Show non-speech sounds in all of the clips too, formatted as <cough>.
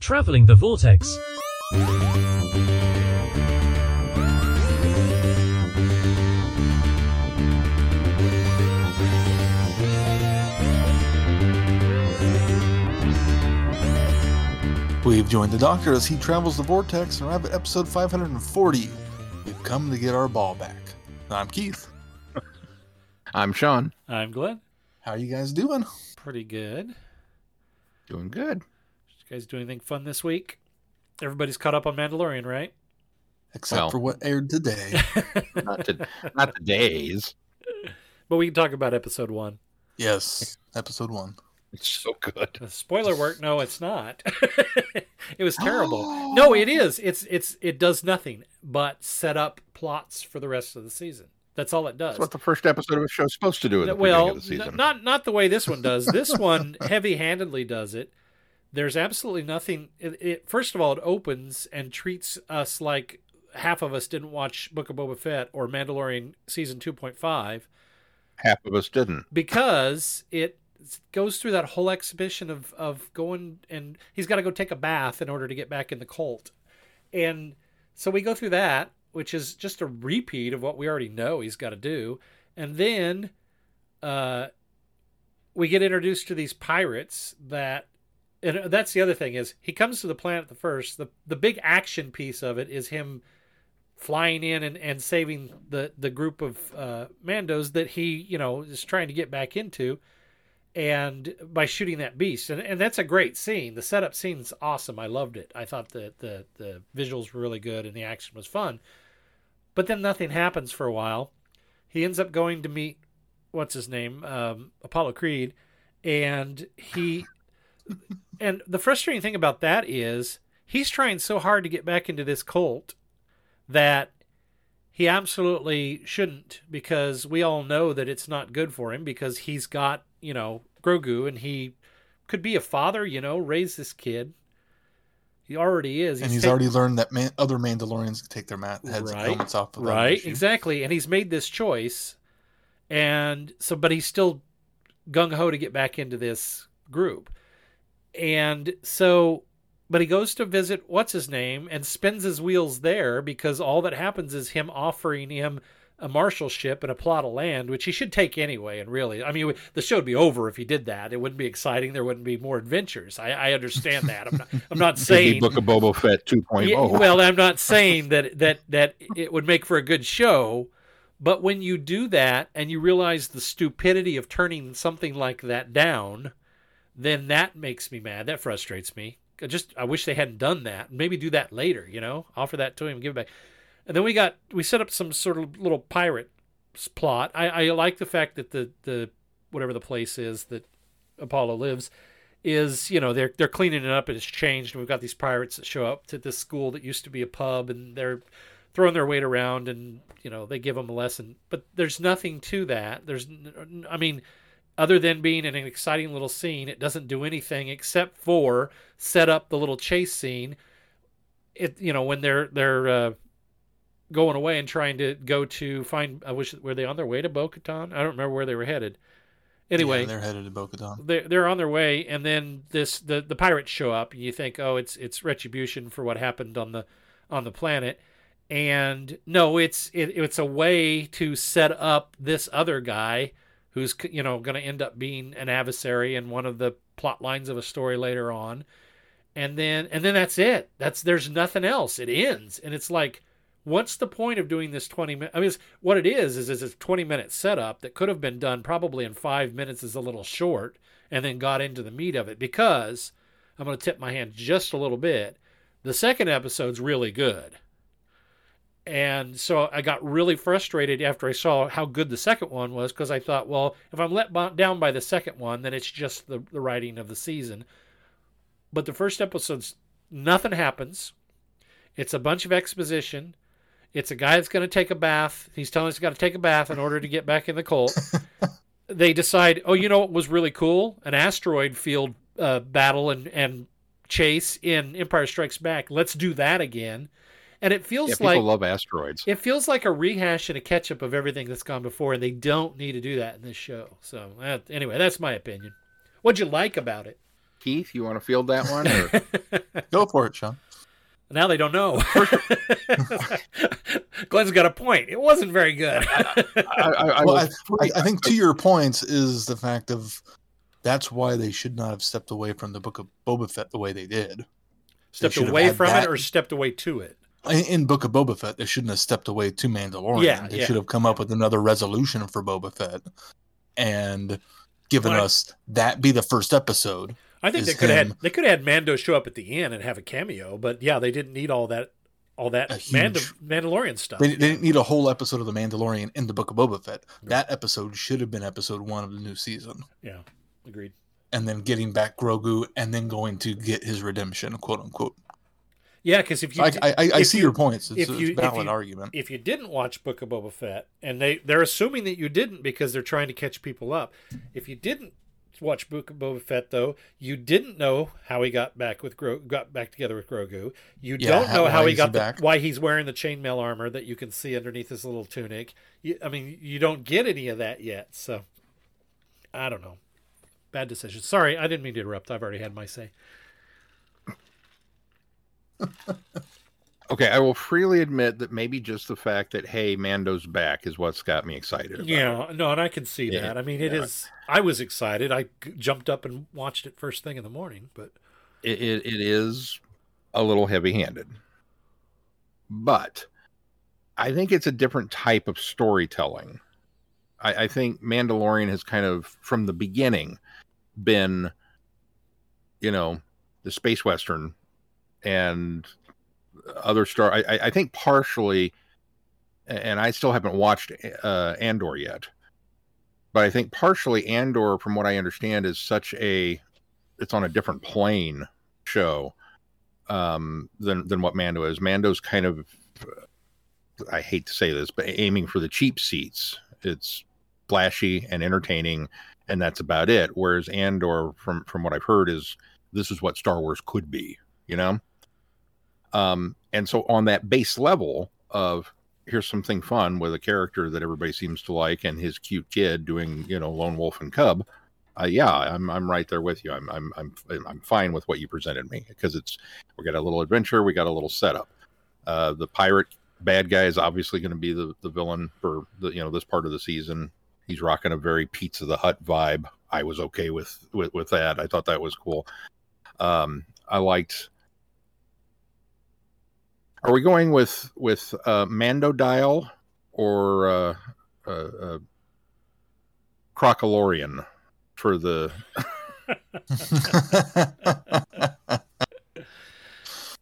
Traveling the Vortex. We've joined the Doctor as he travels the vortex and arrive at episode 540. We've come to get our ball back. I'm Keith. <laughs> I'm Sean. I'm Glenn. How are you guys doing? Pretty good. Doing good. Did you guys do anything fun this week? Everybody's caught up on Mandalorian, right? Except Well. for what aired today. <laughs> Not to, not the days. But we can talk about episode one. yes, episode one. It's so good. Uh, spoiler work? No, it's not. <laughs> it was <gasps> terrible. no, it is. It's it's it does nothing but set up plots for the rest of the season. That's all it does. That's what the first episode of a show is supposed to do at the well, beginning of the n- season. not not the way this one does. This one <laughs> heavy-handedly does it. There's absolutely nothing. It, it first of all, it opens and treats us like half of us didn't watch Book of Boba Fett or Mandalorian season two point five Half of us didn't. because it goes through that whole exhibition of of going and he's got to go take a bath in order to get back in the cult, and so we go through that, which is just a repeat of what we already know he's got to do, and then uh, we get introduced to these pirates that. And that's the other thing is he comes to the planet the first. The the big action piece of it is him flying in and, and saving the, the group of uh, Mandos that he, you know, is trying to get back into and by shooting that beast. And, and that's a great scene. The setup scene's awesome. I loved it. I thought the, the, the visuals were really good and the action was fun. But then nothing happens for a while. He ends up going to meet, what's his name? Um, Apollo Creed. And he, and the frustrating thing about that is he's trying so hard to get back into this cult that he absolutely shouldn't because we all know that it's not good for him because he's got, you know, Grogu and he could be a father, you know, raise this kid. He already is. and he's ta- already learned that man- other Mandalorians can take their mat- heads and helmets off right, exactly. And he's made this choice. And so, but he's still gung ho to get back into this group. And so, but he goes to visit what's his name and spins his wheels there because all that happens is him offering him a marshalship and a plot of land, which he should take anyway. And really, I mean, the show would be over if he did that. It wouldn't be exciting. There wouldn't be more adventures. I, I understand that. I'm not, I'm not <laughs> saying Book of Boba Fett oh. 2.0. yeah, well, I'm not saying that that that it would make for a good show, but when you do that and you realize the stupidity of turning something like that down, then that makes me mad. That frustrates me. I just I wish they hadn't done that. Maybe do that later. You know, offer that to him, give it back. And then we got we set up some sort of little pirate plot. I, I like the fact that the the whatever the place is that Apollo lives is you know they're they're cleaning it up and it's changed and we've got these pirates that show up to this school that used to be a pub and they're throwing their weight around and you know they give them a lesson but there's nothing to that there's i mean other than being an exciting little scene it doesn't do anything except for set up the little chase scene. It you know when they're they're uh, going away and trying to go to find i wish were they on their way to bo-katan? I don't remember where they were headed. Anyway Yeah, they're headed to Bo-Katan. they're they're on their way, and then this the the pirates show up, and you think, oh, it's it's retribution for what happened on the on the planet, and no, it's it, it's a way to set up this other guy who's you know going to end up being an adversary in one of the plot lines of a story later on, and then and then that's it. That's there's nothing else. It ends, and it's like. What's the point of doing this 20 minutes? I mean, it's, what it is, is, is a 20 minute setup that could have been done probably in five minutes is a little short and then got into the meat of it because I'm going to tip my hand just a little bit. The second episode's really good. And so I got really frustrated after I saw how good the second one was because I thought, well, if I'm let down by the second one, then it's just the, the writing of the season. But the first episode's nothing happens. It's a bunch of exposition. It's a guy that's going to take a bath. He's telling us he's got to take a bath in order to get back in the cult. <laughs> they decide, oh, you know what was really cool? An asteroid field uh, battle and, and chase in Empire Strikes Back. Let's do that again. And it feels yeah, people like love asteroids. it feels like a rehash and a catch up of everything that's gone before, and they don't need to do that in this show. So uh, anyway, that's my opinion. What'd you like about it? Keith, you want to field that one? Or? <laughs> Go for it, Sean. Now they don't know. <laughs> Glenn's got a point. It wasn't very good. I, I, I, <laughs> Well, I, I, I think to your points is the fact of that's why they should not have stepped away from the book of Boba Fett the way they did. stepped should have away from that. it or stepped away to it. In, in Book of Boba Fett, they shouldn't have stepped away to Mandalorian. Yeah, they yeah. should have come up with another resolution for Boba Fett and given us that be the first episode. I think they could have had they could have had Mando show up at the end and have a cameo, but yeah, they didn't need all that all that huge- Mandalorian stuff. They, they didn't need a whole episode of the Mandalorian in the Book of Boba Fett. That episode should have been episode one of the new season. yeah, agreed. And then getting back Grogu and then going to get his redemption, quote unquote. Yeah, because if you I, I, I, if see you- your points. It's, if it's you- a if valid you- argument. if you didn't watch Book of Boba Fett, and they they're assuming that you didn't because they're trying to catch people up. If you didn't watch Book of Boba Fett, though, you didn't know how he got back with Gro- got back together with Grogu. You Yeah, don't know how why he got he the, why he's wearing the chainmail armor that you can see underneath his little tunic. You, I mean, you don't get any of that yet. So I don't know. Bad decision. Sorry, I didn't mean to interrupt. I've already had my say. Okay, I will freely admit that maybe just the fact that hey, Mando's back is what's got me excited. About. Yeah, no, and I can see Yeah, that. I mean, it is. yeah. I was excited. I jumped up and watched it first thing in the morning. But it, it, it is a little heavy handed. But I think it's a different type of storytelling. I, I think Mandalorian has kind of, from the beginning, been, you know, the space western and other star. I, I think partially, and I still haven't watched uh, Andor yet, but I think partially Andor, from what I understand, is such a, it's on a different plane show um, than than what Mando is. Mando's kind of, I hate to say this, but aiming for the cheap seats. It's flashy and entertaining, and that's about it. Whereas Andor, from from what I've heard, is this is what Star Wars could be. You know, um, and so on that base level of here's something fun with a character that everybody seems to like and his cute kid doing you know lone wolf and cub uh, yeah, I'm I'm right there with you. I'm I'm I'm I'm fine with what you presented me because it's we got a little adventure, we got a little setup. Uh, the pirate bad guy is obviously going to be the the villain for the you know this part of the season. He's rocking a very Pizza the Hut vibe. I was okay with with with that. I thought that was cool. Um, I liked. Are we going with with uh, Mando Dial or uh, uh, uh, Crocalorian? for the <laughs>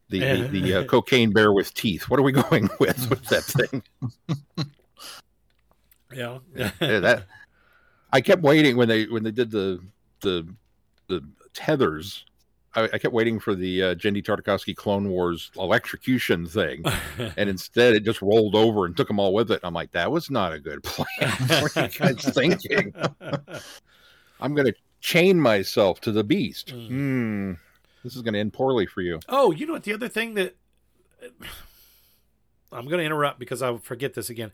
the the, the uh, cocaine bear with teeth. What are we <laughs> going with with that thing? yeah, Yeah, that I kept waiting when they when they did the the the tethers. I, I kept waiting for the uh, Genndy Tartakovsky Clone Wars electrocution thing, <laughs> and instead it just rolled over and took them all with it. I'm like, that was not a good plan. <laughs> what are you guys <laughs> thinking? I'm going to chain myself to the beast. Mm. Hmm. This is going to end poorly for you. Oh, you know what? The other thing that <sighs> I'm going to interrupt because I'll forget this again.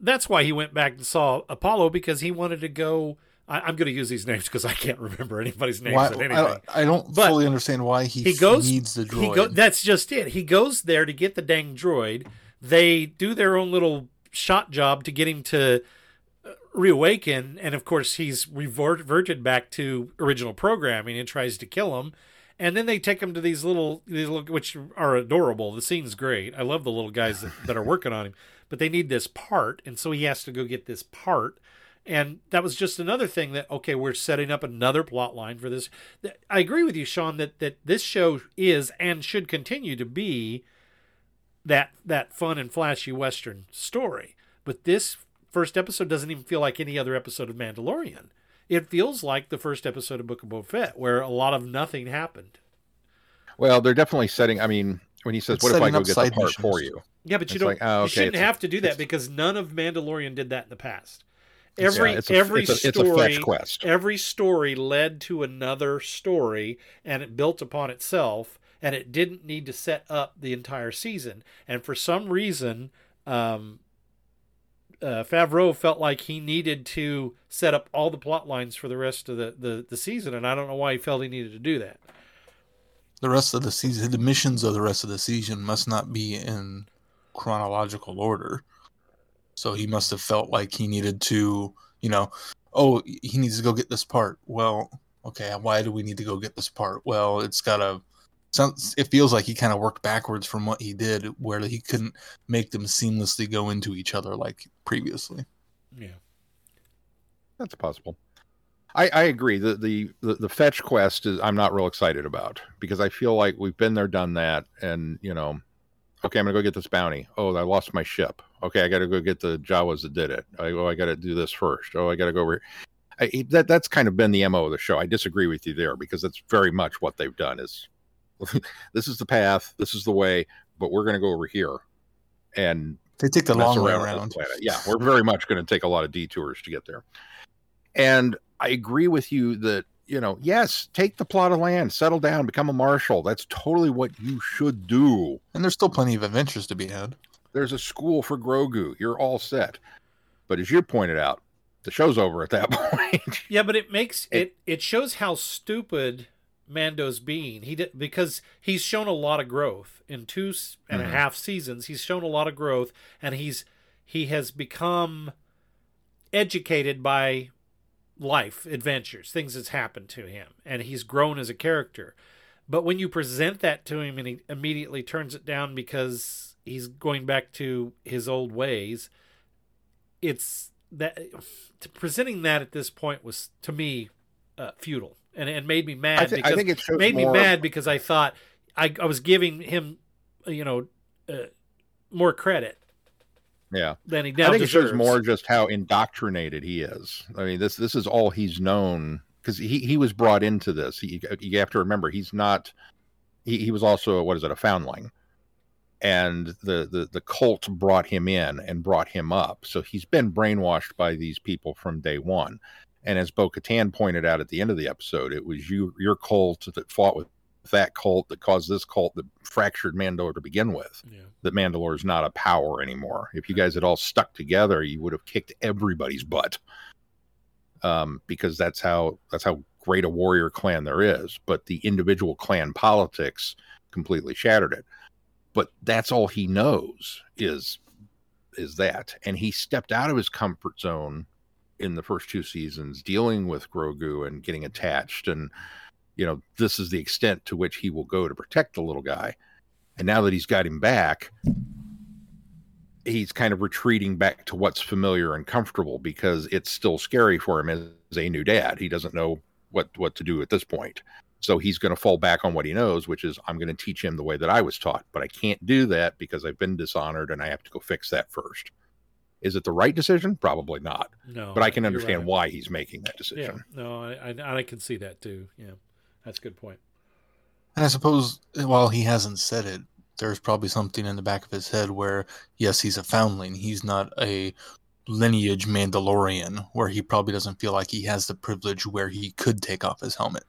That's why he went back and saw Apollo because he wanted to go. I, I'm going to use these names because I can't remember anybody's names why, at anything. I, I don't But fully understand why he, he goes- needs the droid. He go, that's just it. He goes there to get the dang droid. They do their own little shot job to get him to uh, reawaken, and of course he's reverted back to original programming and tries to kill him. And then they take him to these little, these little, which are adorable. The scene's great. I love the little guys that, that are working on him, but they need this part, and so he has to go get this part. And that was just another thing that okay, we're setting up another plot line for this. I agree with you, Sean, that that this show is and should continue to be that that fun and flashy western story. But this first episode doesn't even feel like any other episode of Mandalorian. It feels like the first episode of Book of Boba Fett, where a lot of nothing happened. Well, they're definitely setting. I mean, when he says, It's "What if I setting go get the side part missions. for you?" Yeah, but you It's don't. like, oh, You shouldn't have to do that because none of Mandalorian did that in the past. Yeah, Every it's a, every it's a, it's a story fetch quest. every story led to another story and it built upon itself and it didn't need to set up the entire season and for some reason um uh, Favreau felt like he needed to set up all the plot lines for the rest of the, the, the season, and I don't know why he felt he needed to do that. The rest of the season, the missions of the rest of the season must not be in chronological order. So he must have felt like he needed to, you know, oh, he needs to go get this part. Well, okay, why do we need to go get this part? Well, it's got to. Sounds, it feels like he kind of worked backwards from what he did, where he couldn't make them seamlessly go into each other like previously. Yeah, that's possible. I, I agree. The, the the the fetch quest is I'm not real excited about because I feel like we've been there, done that, and you know, okay, I'm gonna go get this bounty. Oh, I lost my ship. Okay, I got to go get the Jawas that did it. I, oh, I got to do this first. Oh, I got to go over. I, that that's kind of been the mo of the show. I disagree with you there because that's very much what they've done. Is <laughs> this is the path, this is the way, but we're going to go over here, and they take the long way around. Yeah, we're very much going to take a lot of detours to get there. And I agree with you that you know, yes, take the plot of land, settle down, become a marshal. That's totally what you should do. And there's still plenty of adventures to be had. There's a school for Grogu. You're all set. But as you pointed out, the show's over at that <laughs> point. yeah, but it makes it it shows how stupid Mando's being. He did because he's shown a lot of growth in two and mm-hmm. a half seasons. He's shown a lot of growth, and he's he has become educated by life adventures, things that's happened to him, and he's grown as a character. But when you present that to him and he immediately turns it down because he's going back to his old ways, it's that presenting that at this point was to me uh, futile and it made me mad. I, th- because, I think it made more... me mad because I thought I, I was giving him, you know, uh, more credit. Yeah, than he now I think deserves. it shows more just how indoctrinated he is. I mean, this this is all he's known because he he was brought into this. He, you have to remember he's not. He, he was also what is it a foundling and the, the the cult brought him in and brought him up. So he's been brainwashed by these people from day one. And as Bo Katan pointed out at the end of the episode, it was you your cult that fought with that cult that caused this cult that fractured Mandalore to begin with. Yeah. That Mandalore is not a power anymore. If you guys had all stuck together, you would have kicked everybody's butt. Um, because that's how that's how great a warrior clan there is. But the individual clan politics completely shattered it but that's all he knows is is that and he stepped out of his comfort zone in the first two seasons dealing with Grogu and getting attached and you know this is the extent to which he will go to protect the little guy and now that he's got him back he's kind of retreating back to what's familiar and comfortable because it's still scary for him as a new dad he doesn't know what what to do at this point so he's going to fall back on what he knows, which is I'm going to teach him the way that I was taught. But I can't do that because I've been dishonored and I have to go fix that first. Is it the right decision? Probably not. No, but I can understand right. why he's making that decision. Yeah, no, I, I, I can see that too. Yeah, that's a good point. And I suppose eh, while he hasn't said it, there's probably something in the back of his head where yes, he's a foundling. He's not a lineage Mandalorian, where he probably doesn't feel like he has the privilege where he could take off his helmet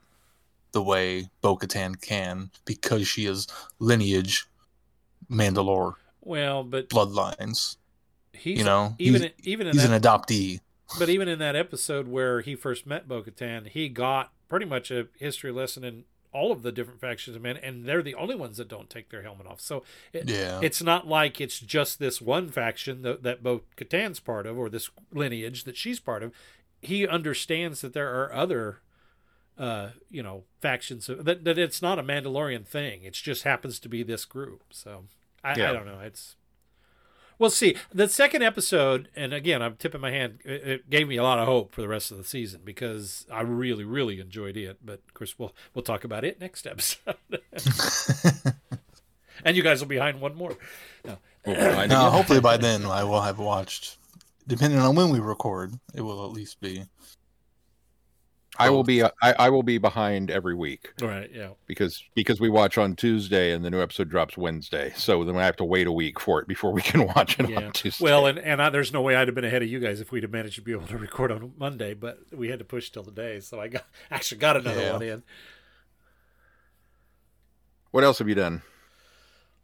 the way Bo Katan can because she is lineage Mandalore. Well, but bloodlines. He's you know even he's, even he's that, an adoptee. But even in that episode where he first met Bo Katan, he got pretty much a history lesson in all of the different factions of men, and they're the only ones that don't take their helmet off. So it, yeah. it's not like it's just this one faction that, that Bo Katan's part of, or this lineage that she's part of. He understands that there are other uh, you know, factions. That, that it's not a Mandalorian thing. It just happens to be this group. So I, yeah. I don't know. It's we'll see. The second episode, and again, I'm tipping my hand. It, it, gave me a lot of hope for the rest of the season because I really, really enjoyed it. But of course, we'll we'll talk about it next episode. <laughs> and you guys will be behind one more. No, no hopefully by then I will have watched. Depending on when we record, it will at least be. I will be I, I, will be behind every week. All right, yeah. Because because we watch on Tuesday and the new episode drops Wednesday, so then I have to wait a week for it before we <laughs> can watch it yeah. on Tuesday. Well, and and I, there's no way I'd have been ahead of you guys if we'd have managed to be able to <laughs> record on Monday, but we had to push till the day, so I got <laughs> actually got another yeah. one in. What else have you done?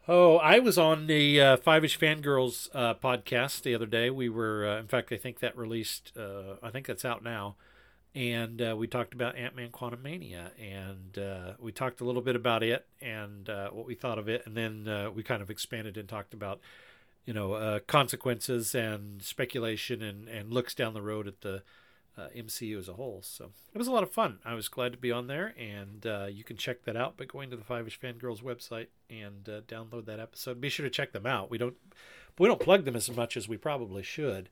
Oh, I was on the uh, Five Ish Fangirls uh, podcast the other day. We were, uh, in fact, I think that released. Uh, I think that's out now, and uh, we talked about Ant Man Quantumania, and uh, we talked a little bit about it and uh, what we thought of it, and then uh, we kind of expanded and talked about, you know, uh, consequences and speculation and and looks down the road at the uh, MCU as a whole. So it was a lot of fun. I was glad to be on there, and you can check that out by going to the Five Ish Fangirls website and download that episode. Be sure to check them out. We don't we don't plug them as much as we probably should,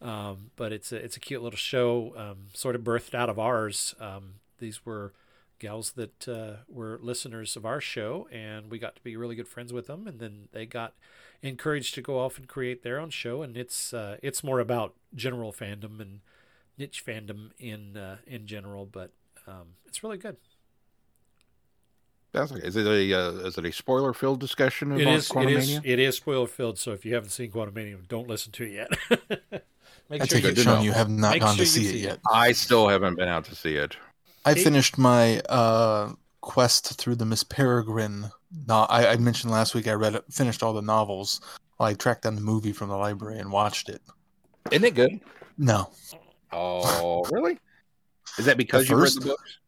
um, but it's a it's a cute little show, um, sort of birthed out of ours. Um, these were gals that uh, were listeners of our show, and we got to be really good friends with them, and then they got encouraged to go off and create their own show, and it's uh, it's more about general fandom and niche fandom in uh, in general, but um, it's really good. Sounds like is it a uh, is it a spoiler filled discussion about It is it is Quantumania? it is spoiler filled. So if you haven't seen Quantumania, don't listen to it yet. <laughs> Make I sure take you it, Sean, you have not Make gone sure to you see it see it. yet. I still haven't been out to see it. I finished my uh, quest through the Miss Peregrine. No, I, I mentioned last week I read it, finished all the novels. Well, I tracked down the movie from the library and watched it. Isn't it good? No, Oh, <laughs> really? Is that because you first- read the books?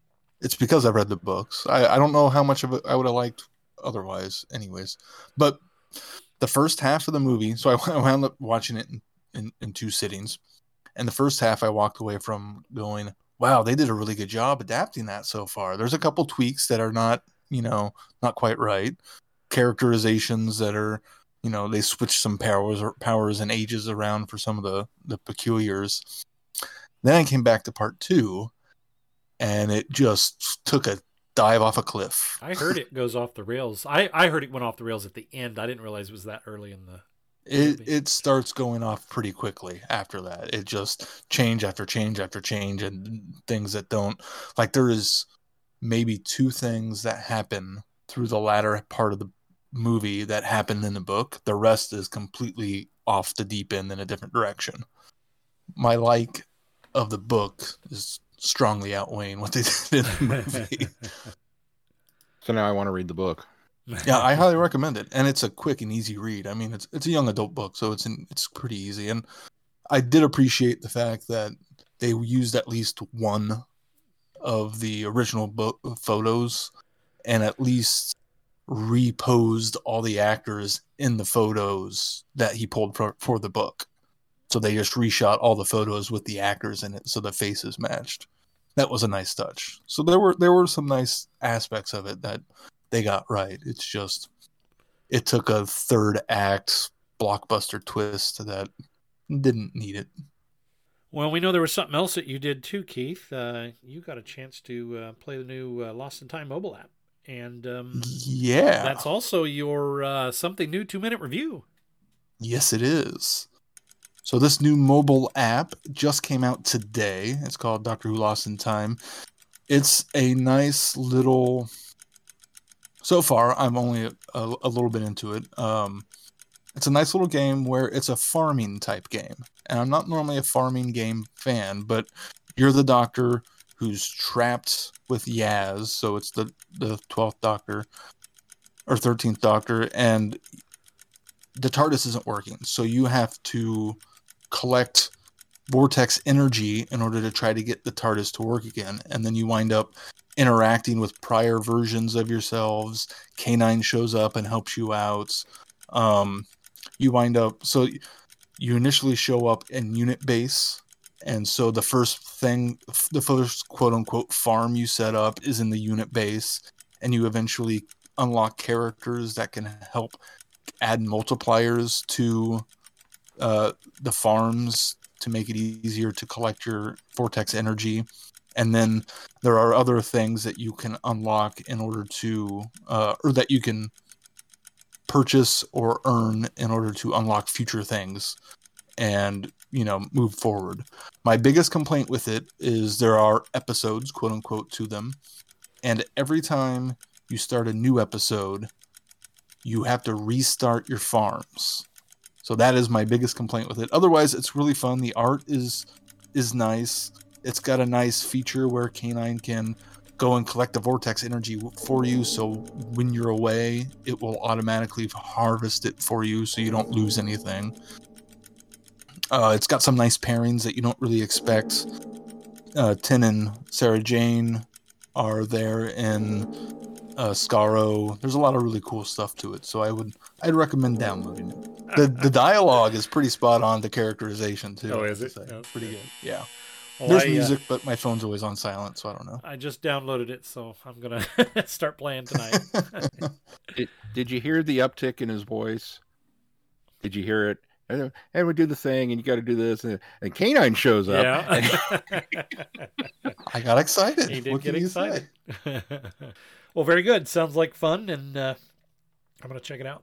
it's because I've read the books. I, I don't know how much of it I would have liked otherwise, anyways. But the first half of the movie, so I, I <laughs> wound up watching it in, in, in two sittings. And the first half, I walked away from going, wow, they did a really good job adapting that so far. There's a couple tweaks that are not, you know, not quite right. Characterizations that are, you know, they switch some powers or powers and ages around for some of the the peculiars. Then I came back to part two, and it just took a dive off a cliff. I heard it goes off the rails. I, I heard it went off the rails at the end. I didn't realize it was that early in the. It it starts going off pretty quickly after that. It just change after change after change and things that don't like there is maybe two things that happen through the latter part of the movie that happened in the book. The rest is completely off the deep end in a different direction. My like of the book is strongly outweighing what they <laughs> did in the movie. <laughs> So now I want to read the book. Yeah, I <laughs> highly recommend it, and it's a quick and easy read. I mean, it's it's a young adult book, so it's in, it's pretty easy. And I did appreciate the fact that they used at least one of the original book photos, and at least reposed all the actors in the photos that he pulled for, for the book. So they just reshot all the photos with the actors in it, so the faces matched. That was a nice touch. So there were there were some nice aspects of it that they got right. It's just it took a third act blockbuster twist that didn't need it. Well, we know there was something else that you did too, Keith. Uh, you got a chance to uh, play the new uh, Lost in Time mobile app, and um, Yeah. that's also your uh, something new two minute review. Yes, it is. So this new mobile app just came out today. It's called Doctor Who Lost in Time. It's a nice little. So far, I'm only a, a little bit into it. Um, it's a nice little game where it's a farming type game, and I'm not normally a farming game fan, but you're the Doctor who's trapped with Yaz, so it's the the twelfth Doctor or thirteenth Doctor, and the TARDIS isn't working, so you have to collect vortex energy in order to try to get the TARDIS to work again, and then you wind up interacting with prior versions of yourselves. K9 shows up and helps you out. Um, you wind up so you initially show up in unit base, and so the first thing, the first quote unquote farm you set up is in the unit base, and you eventually unlock characters that can help add multipliers to uh, the farms to make it easier to collect your vortex energy. And then there are other things that you can unlock in order to, uh, or that you can purchase or earn in order to unlock future things and, you know, move forward. My biggest complaint with it is there are episodes, quote unquote, to them. And every time you start a new episode, you have to restart your farms. So that is my biggest complaint with it. Otherwise, it's really fun. The art is is nice. It's got a nice feature where K9 can go and collect the vortex energy for you. So when you're away, it will automatically harvest it for you, so you don't lose anything. Uh, it's got some nice pairings that you don't really expect. Uh, Ten and Sarah Jane are there, and uh, Skaro. There's a lot of really cool stuff to it, so I would I'd recommend downloading it. The the dialogue is pretty spot on. The characterization too. Oh, is it? So, Oh. Pretty good. Yeah. Well, There's I, uh, music, but my phone's always on silent, so I don't know. I just downloaded it, so I'm gonna <laughs> start playing tonight. <laughs> Did, did you hear the uptick in his voice? Did you hear it? And and we do the thing, and you got to do this, and, and K9 shows up. yeah. <laughs> I got excited. He did What get can excited. well, very good. Sounds like fun, and uh, I'm gonna check it out.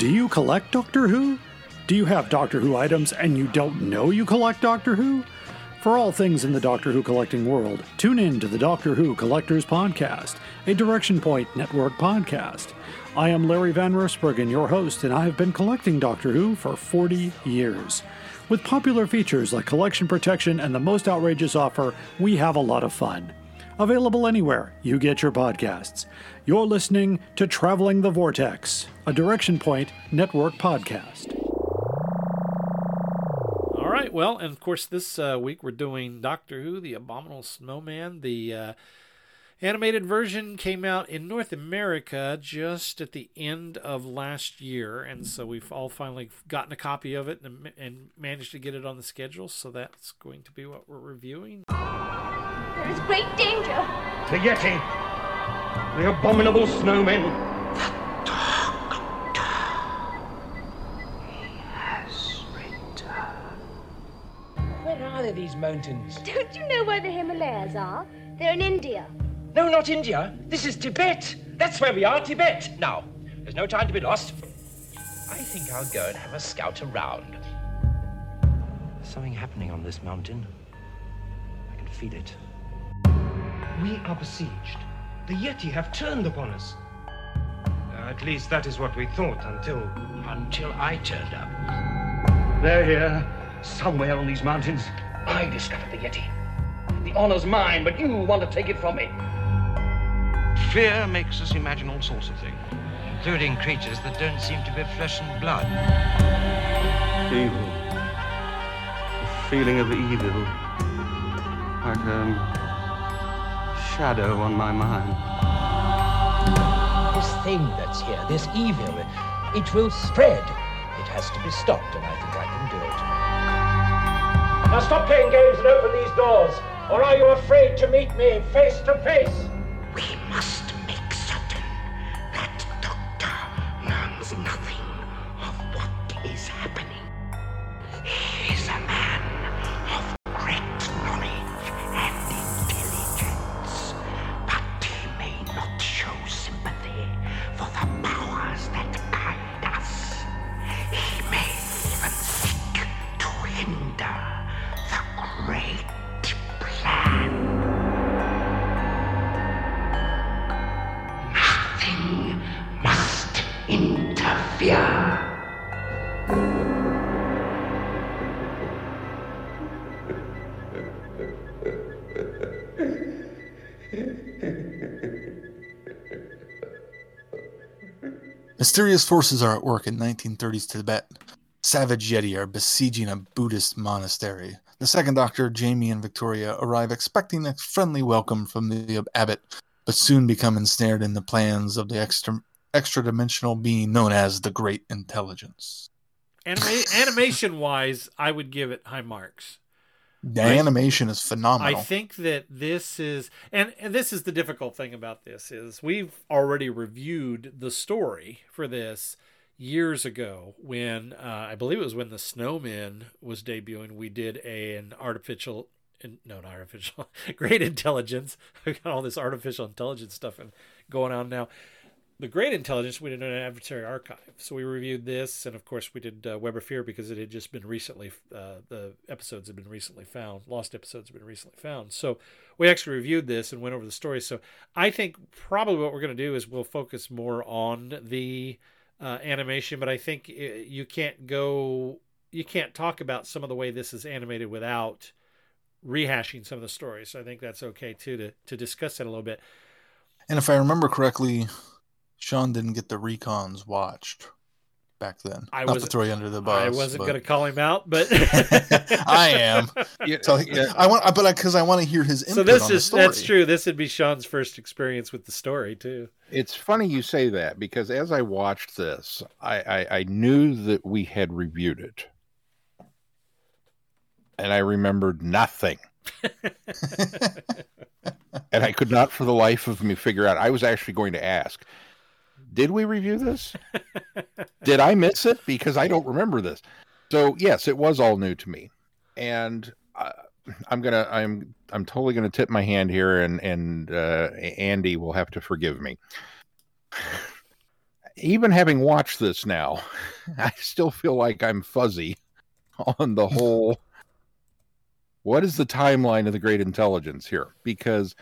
Do you collect Doctor Who? Do you have Doctor Who items and you don't know you collect Doctor Who? For all things in the Doctor Who collecting world, tune in to the Doctor Who Collectors Podcast, a Direction Point Network podcast. I am Larry Van Rosbergen, your host, and I have been collecting Doctor Who for 40 years. With popular features like collection protection and the most outrageous offer, we have a lot of fun. Available anywhere you get your podcasts. You're listening to Traveling the Vortex, a Direction Point Network podcast. All right. Well, and of course, this uh, week we're doing Doctor Who: The Abominable Snowman. The uh, animated version came out in North America just at the end of last year, and so we've all finally gotten a copy of it and, and managed to get it on the schedule. So that's going to be what we're reviewing. There is great danger. The Yeti! The abominable snowmen! Where are they, these mountains? Don't you know where the Himalayas are? They're in India. No, not India. This is Tibet. That's where we are, Tibet. Now, there's no time to be lost. I think I'll go and have a scout around. There's something happening on this mountain. I can feel it. We are besieged. The Yeti have turned upon us. At least that is what we thought until. Until I turned up. They're here, somewhere on these mountains. I discovered the Yeti. The honor's mine, but you want to take it from me. Fear makes us imagine all sorts of things, including creatures that don't seem to be flesh and blood. Evil. A feeling of evil. Like a shadow on my mind. This thing that's here, this evil, it will spread. It has to be stopped, and I think I can do it. Now stop playing games and open these doors, or are you afraid to meet me face to face? Mysterious forces are at work in 1930s Tibet. Savage Yeti are besieging a Buddhist monastery. The second Doctor, Jamie and Victoria, arrive expecting a friendly welcome from the abbot, but soon become ensnared in the plans of the extra extra dimensional being known as the Great Intelligence. Anima- animation wise, I would give it high marks. The animation is phenomenal. I think that this is and, and this is the difficult thing about this is we've already reviewed the story for this years ago when uh, I believe it was when the Snowman was debuting. We did a, an artificial no, not artificial, <laughs> great intelligence. <laughs> We got all this artificial intelligence stuff and going on now. The Great Intelligence, we did an adversary archive. So we reviewed this, and of course, we did uh, Web of Fear because it had just been recently, uh, the episodes had been recently found, lost episodes have been recently found. So we actually reviewed this and went over the story. So I think probably what we're going to do is we'll focus more on the uh, animation, but I think uh, you can't go, you can't talk about some of the way this is animated without rehashing some of the stories. So I think that's okay too to, to discuss that a little bit. and if I remember correctly, Sean didn't get the recons watched back then. I Not to wasn't- throw you under the bus. I wasn't but- going to call him out, but <laughs> I am. <laughs> So, I want, but because I want to hear his input So this on the is story. that's true. This would be Sean's first experience with the story too. It's funny you say that because as I watched this, I, I, I knew that we had reviewed it. And I remembered nothing. <laughs> and I could not for the life of me figure out. I was actually going to ask, did we review this? did I miss it? Because I don't remember this. So yes, it was all new to me. And uh, I'm gonna I'm I'm totally gonna tip my hand here and and uh, Andy will have to forgive me. Even having watched this now, <laughs> I still feel like I'm fuzzy on the whole what is the timeline of the great intelligence here? Because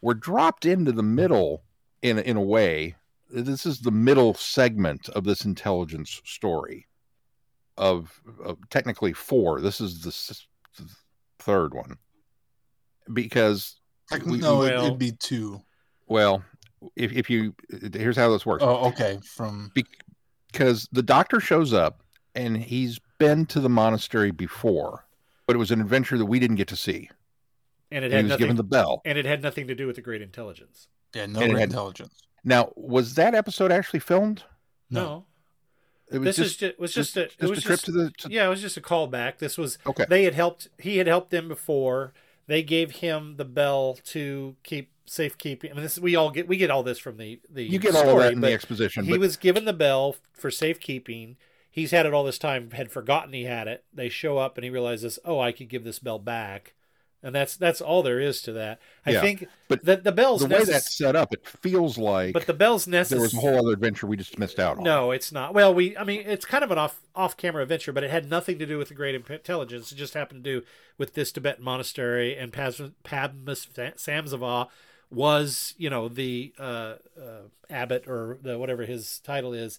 we're dropped into the middle in in a way. This is the middle segment of this intelligence story of, of technically four. This is the s- third one because Technically, we- no, we- it, well- it'd be two. well, if if you here's how this works. Oh, okay. From because the doctor shows up and he's been to the monastery before, but it was an adventure that we didn't get to see. And it And had he was nothing, given the bell. and it had nothing to do with the great intelligence. yeah, no And it great had- intelligence. Now, was that episode actually filmed? No, It was this just is just was just, just, a, it was a trip just, to the. To, yeah, it was just a callback. This was Okay. They had helped. He had helped them before. They gave him the bell to keep safekeeping. I mean, this we all get we get all this from the the You get all of that in the exposition, He but- was given the bell for safekeeping. He's had it all this time. Had forgotten he had it. They show up and he realizes, oh, I could give this bell back, and that's that's all there is to that. I Yeah, think but the the bell's the way necess- that's set up, it feels like. but the bell's there was a whole other adventure we just missed out on. No, it's not. Well, we I mean it's kind of an off off camera adventure, but it had nothing to do with the great intelligence. It just happened to do with this Tibetan monastery and Pas- Padmas Samsava was, you know, the uh, uh, abbot or the whatever his title is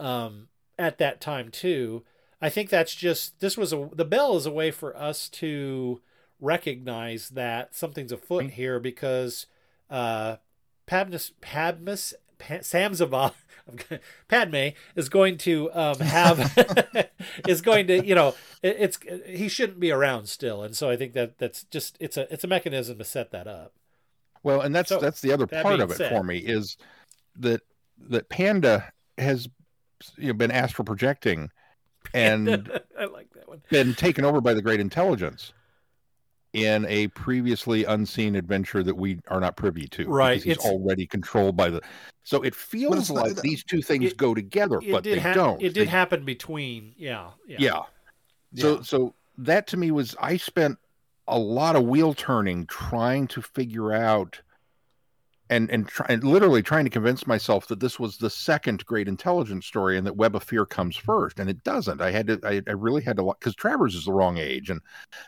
um, at that time too. I think that's just this was a the bell is a way for us to recognize that something's afoot here because uh, Padmas Padmas pa- Samsava <laughs> Padme is going to um, have <laughs> is going to you know it, it's he shouldn't be around still, and so I think that that's just it's a it's a mechanism to set that up. Well, and that's So, that's the other that part of it said- for me is that that Panda has you know been astral projecting and <laughs> I like that one. been taken over by the great intelligence in a previously unseen adventure that we are not privy to. Right, He's it's- already controlled by the. So it feels it's not- like these two things go together, It but did they hap- don't. It did They- happen between yeah yeah. yeah. So so that to me was I spent a lot of wheel turning trying to figure out and and, try, and literally trying to convince myself that this was the second great intelligence story and that Web of Fear comes first and it doesn't. I had to I, I really had to because Travers is the wrong age and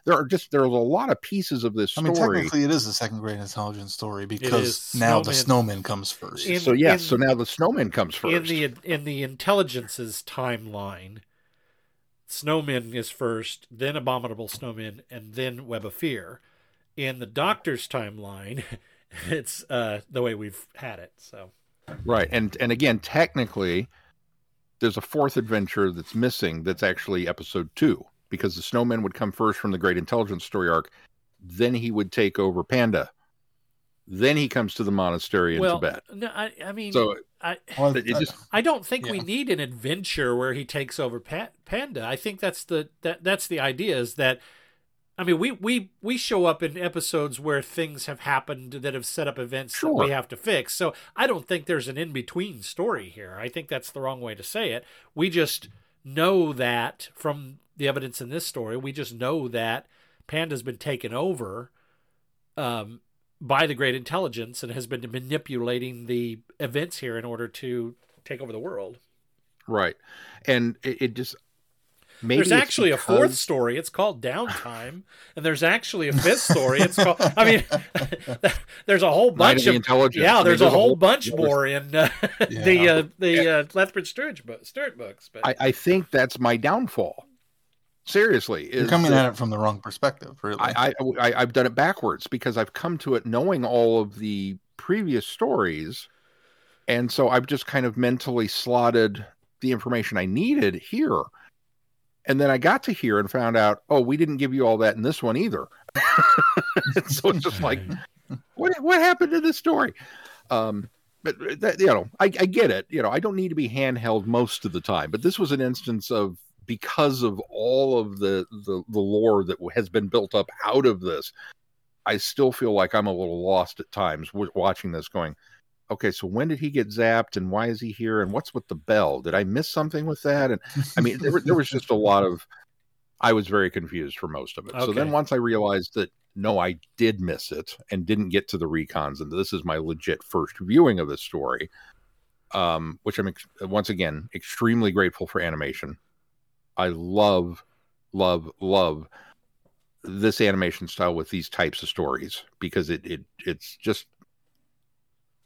there are just there's a lot of pieces of this I story. mean, technically, it is the second great intelligence story because is. now the Snowman- snowman comes first. In- so yes, in- so now the snowman comes first. in the in the intelligences timeline snowman is first then abominable snowman and then web of fear in the doctor's timeline <laughs> it's uh the way we've had it so Right. And and again, technically, there's a fourth adventure that's missing that's actually episode two. because the snowmen would come first from the Great Intelligence story arc. Then he would take over Panda. Then he comes to the monastery in well, Tibet. no, I, I mean, So I, Well, it just I don't think we need an adventure where he takes over pa- Panda. I think that's the that that's the idea is that I mean we we we show up in episodes where things have happened that have set up events that we have to fix. So I don't think there's an in between story here. I think that's the wrong way to say it. We just know that from the evidence in this story, we just know that Panda's been taken over um, by the great intelligence and has been manipulating the events here in order to take over the world. right, and it, it just maybe there's it's actually a fourth story. It's called Downtime, and there's actually a fifth story. It's called. I mean, <laughs> there's a whole Night bunch of the of Intelligence. yeah. I mean, There's, a whole bunch yeah, more in <laughs> uh, the Yeah. uh, the uh, Lethbridge Stewart, book, Stewart books. But I, I think that's my downfall. Seriously, You're coming that at it from the wrong perspective, really. I, I, I I've done it backwards because I've come to it knowing all of the previous stories, and so I've just kind of mentally slotted the information I needed here, and then I got to here and found out, oh, we didn't give you all that in this one either. <laughs> So it's just like, <laughs> what what happened to this story? Um, but that, you know, I, I get it. You know, I don't need to be handheld most of the time, but this was an instance of because of all of the, the the lore that has been built up out of this. I still feel like I'm a little lost at times watching this, going, okay, so when did he get zapped, and why is he here, and what's with the bell? Did I miss something with that? And I mean, there, there was just a lot of. I was very confused for most of it. So then once I realized that no, I did miss it and didn't get to the recons, and this is my legit first viewing of this story, um, which I'm ex- once again extremely grateful for animation. I love, love, love this animation style with these types of stories because it it it's just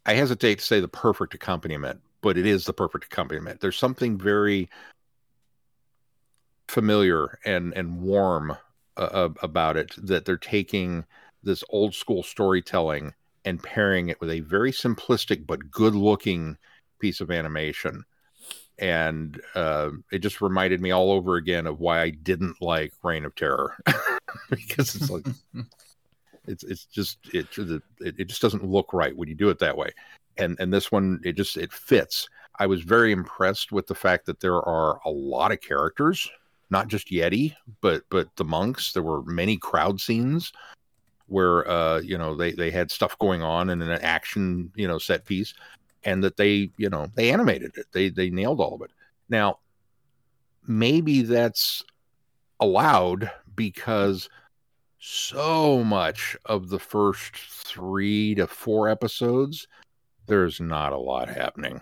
I hesitate to say the perfect accompaniment, but it is the perfect accompaniment. There's something very familiar and and warm uh, about it that they're taking this old school storytelling and pairing it with a very simplistic but good looking piece of animation and uh, it just reminded me all over again of why I didn't like Reign of Terror <laughs> because it's like <laughs> it's it's just it, it it just doesn't look right when you do it that way. And and this one it just it fits. I was very impressed with the fact that there are a lot of characters not just yeti but but the monks. There were many crowd scenes where uh you know they they had stuff going on in an action you know set piece and that they you know they animated it. They they nailed all of it. Now maybe that's allowed because so much of the first three to four episodes, there's not a lot happening.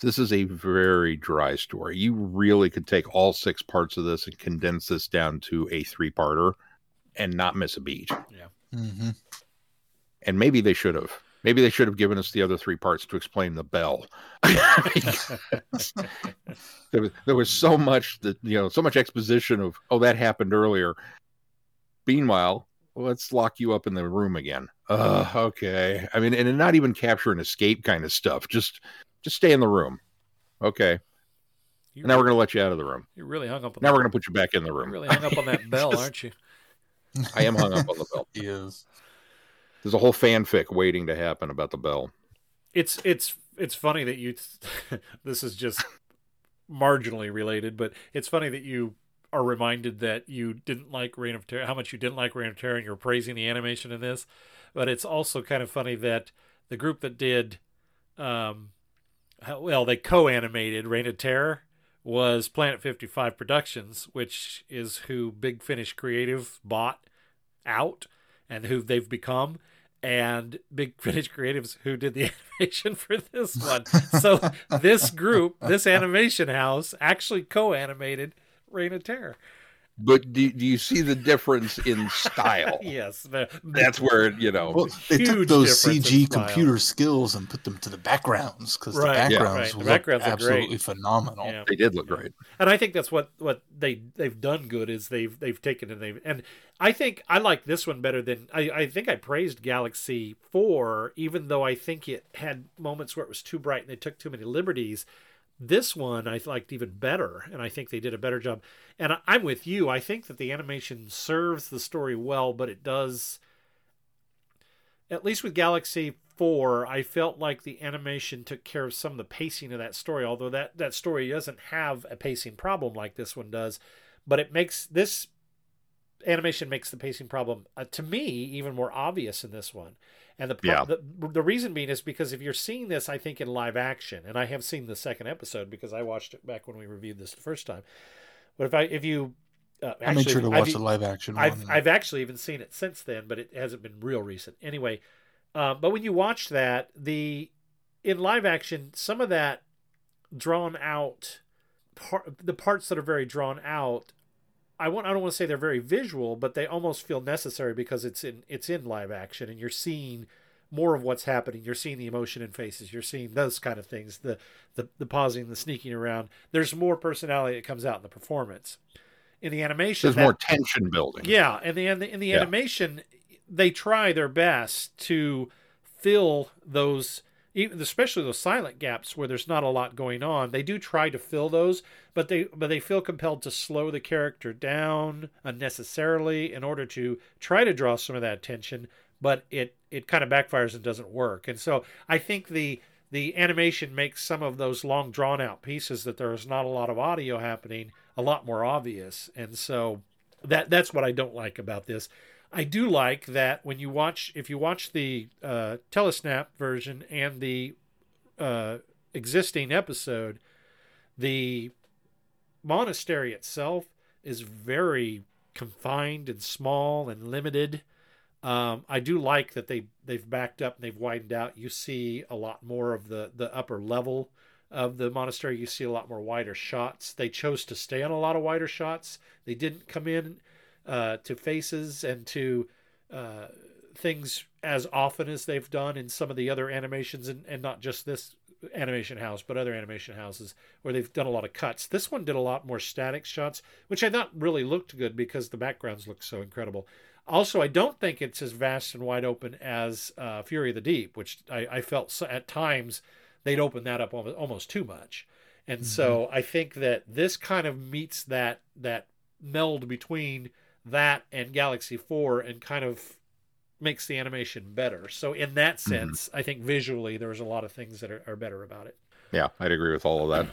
This is a very dry story. You really could take all six parts of this and condense this down to a three parter and not miss a beat. hmm And maybe they should have. Maybe they should have given us the other three parts to explain the bell. <laughs> <laughs> there, was, there was so much that you know, so much exposition of, oh, that happened earlier. Meanwhile, let's lock you up in the room again. Uh, okay. I mean, and not even capture and escape kind of stuff. Just, just stay in the room. Okay. you, And now we're gonna let you out of the room. you really hung up on Now that, we're gonna put you back in the room. you room. really hung up on that bell, <laughs> aren't you? I am hung up on the bell. <laughs> He is. There's a whole fanfic waiting to happen about the bell. It's it's it's funny that you. <laughs> this is just marginally related, but it's funny that you are reminded that you didn't like Reign of Terror, how much you didn't like Reign of Terror, and you're praising the animation in this. But it's also kind of funny that the group that did, um, well, they co-animated Reign of Terror was Planet 55 Productions, which is who Big Finish Creative bought out and who they've become. And Big <laughs> Finish Creatives, who did the <laughs> animation for this one. So <laughs> this group, this animation house, actually co-animated Reign of Terror. But do, do you see the difference in <laughs> style? Yes, the- That's where you know. Well, they took those CG computer skills and put them to the backgrounds because Right, the yeah. backgrounds Right, the look backgrounds are absolutely great. phenomenal. Yeah. they did look great. and I think that's what what they they've done good is they've they've taken and they've and I think I like this one better than I I think I praised Galaxy Four even though I think it had moments where it was too bright and they took too many liberties. This one I liked even better, and I think they did a better job. And I, I'm with you. I think that the animation serves the story well, but it does. At least with Galaxy Four, I felt like the animation took care of some of the pacing of that story. Although that that story doesn't have a pacing problem like this one does, but it makes this animation makes the pacing problem uh, to me even more obvious in this one. And the, pro- Yeah. the the reason being is because if you're seeing this, I think in live action, and I have seen the second episode because I watched it back when we reviewed this the first time. But if I if you uh, I made sure to watch I've- the live action I've one. I've actually even seen it since then, but it hasn't been real recent. Anyway, uh, but when you watch that, the in live action, some of that drawn out part, the parts that are very drawn out. I want I don't want to say they're very visual, but they almost feel necessary because it's in it's in live action and you're seeing more of what's happening. You're seeing the emotion in faces. You're seeing those kind of things. The the the pausing, the sneaking around. There's more personality that comes out in the performance. In the animation, There's that- more tension building. yeah, and the in the, in the Yeah. animation, they try their best to fill those, even especially those silent gaps where there's not a lot going on. They do try to fill those, but they but they feel compelled to slow the character down unnecessarily in order to try to draw some of that tension. But it it kind of backfires and doesn't work. And so I think the the animation makes some of those long drawn out pieces that there's not a lot of audio happening a lot more obvious. And so that that's what I don't like about this. I do like that when you watch if you watch the uh, telesnap version and the uh, existing episode, the monastery itself is very confined and small and limited. Um, I do like that they they've backed up and they've widened out. You see a lot more of the the upper level of the monastery. You see a lot more wider shots. They chose to stay on a lot of wider shots. They didn't come in uh, to faces and to uh, things as often as they've done in some of the other animations, and, and not just this animation house, but other animation houses where they've done a lot of cuts. This one did a lot more static shots, which I thought really looked good because the backgrounds look so incredible. Also, I don't think it's as vast and wide open as uh, Fury of the Deep, which I, I felt so, at times they'd open that up almost, almost too much. And so I think that this kind of meets that that meld between that and Galaxy 4 and kind of makes the animation better. So in that mm-hmm. sense, I think visually there was a lot of things that are, are better about it. Yeah, I'd agree with all of that.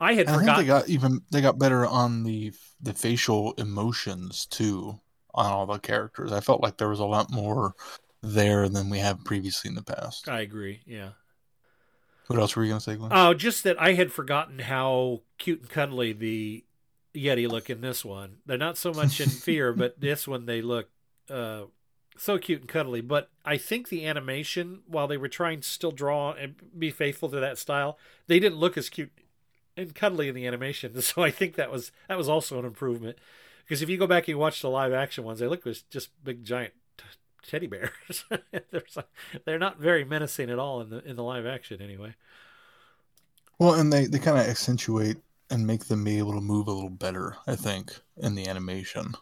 I had And I think forgotten they got even they got better on the the facial emotions too on all the characters. I felt like there was a lot more there than we have previously in the past. I agree. Yeah. What else were you gonna say, Glenn? Oh, just that I had forgotten how cute and cuddly the Yeti look in this one. They're not so much in fear, <laughs> but this one they look uh, so cute and cuddly. But I think the animation, while they were trying to still draw and be faithful to that style, they didn't look as cute and cuddly in the animation. <laughs> So I think that was that was also an improvement. Because if you go back and you watch the live action ones, they look as just big giant t- teddy bears. <laughs> There's like- they're not very menacing at all in the in the live action anyway. Well, and they, they kind of accentuate and make them be able to move a little better, I think, in the animation.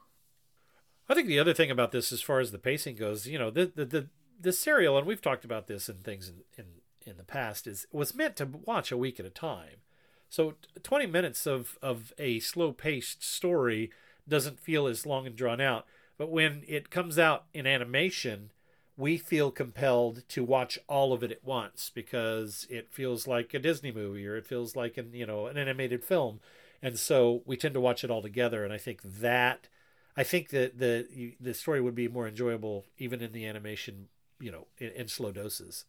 I think the other thing about this, as far as the pacing goes, you know, the the the, the serial, and we've talked about this and things in, in in the past, is was meant to watch a week at a time. So twenty minutes of of a slow paced story doesn't feel as long and drawn out. But when it comes out in animation, we feel compelled to watch all of it at once because it feels like a Disney movie or it feels like an you know an animated film, and so we tend to watch it all together. And I think that I think that the the story would be more enjoyable even in the animation, you know, in, in slow doses.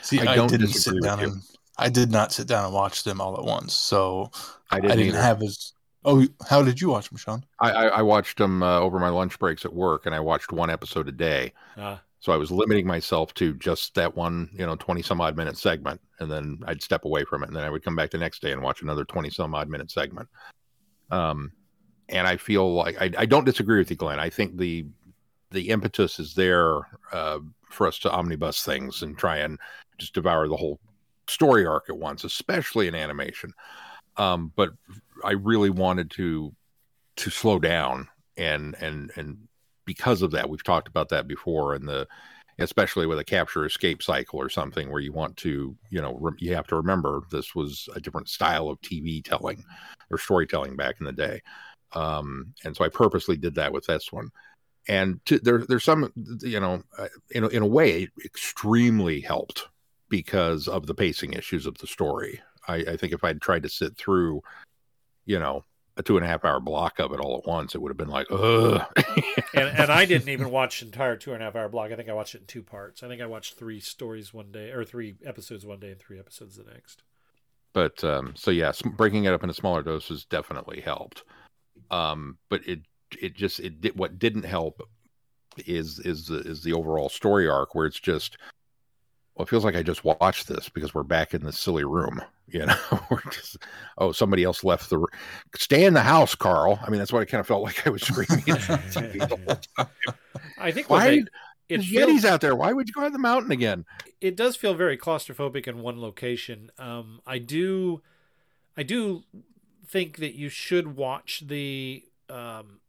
See, I I, don't didn't sit down and I did not sit down and watch them all at once. So I I didn't, didn't, have as. Oh, how did you watch them, Sean? I, I, I watched them uh, over my lunch breaks at work, and I watched one episode a day. Uh, So I was limiting myself to just that one, you know, 20 some odd minute segment. And then I'd step away from it. And then I would come back the next day and watch another 20 some odd minute segment. Um, and I feel like I, I don't disagree with you, Glenn. I think the the impetus is there uh, for us to omnibus things and try and just devour the whole story arc at once, especially in animation. Um, but I really wanted to to slow down and and and because of that, we've talked about that before, and the especially with a capture escape cycle or something where you want to, you know, re- you have to remember this was a different style of TV telling or storytelling back in the day. Um, and so I purposely did that with this one. And to, there, there's some, you know, uh, in in a way, it extremely helped because of the pacing issues of the story. I, I think if I'd tried to sit through, you know, a two and a half hour block of it all at once, it would have been like, ugh. <laughs> and, and I didn't even watch the entire two and a half hour block. I think I watched it in two parts. I think I watched three stories one day, or three episodes one day, and three episodes the next. But um, so yeah, breaking it up into smaller doses definitely helped. Um, but it it just it did what didn't help is is the is the overall story arc where it's just well, it feels like I just watched this because we're back in the silly room. <laughs> You know, we're just oh, somebody else left the. r- Stay in the house, Carl. I mean, that's what I kind of felt <laughs> like I was screaming. at <laughs> the whole time. I think what Why? they- it There's feels- Yetis out there. Why would you go on the mountain again? it does feel very claustrophobic in one location. Um, I do, I do think that you should watch the um,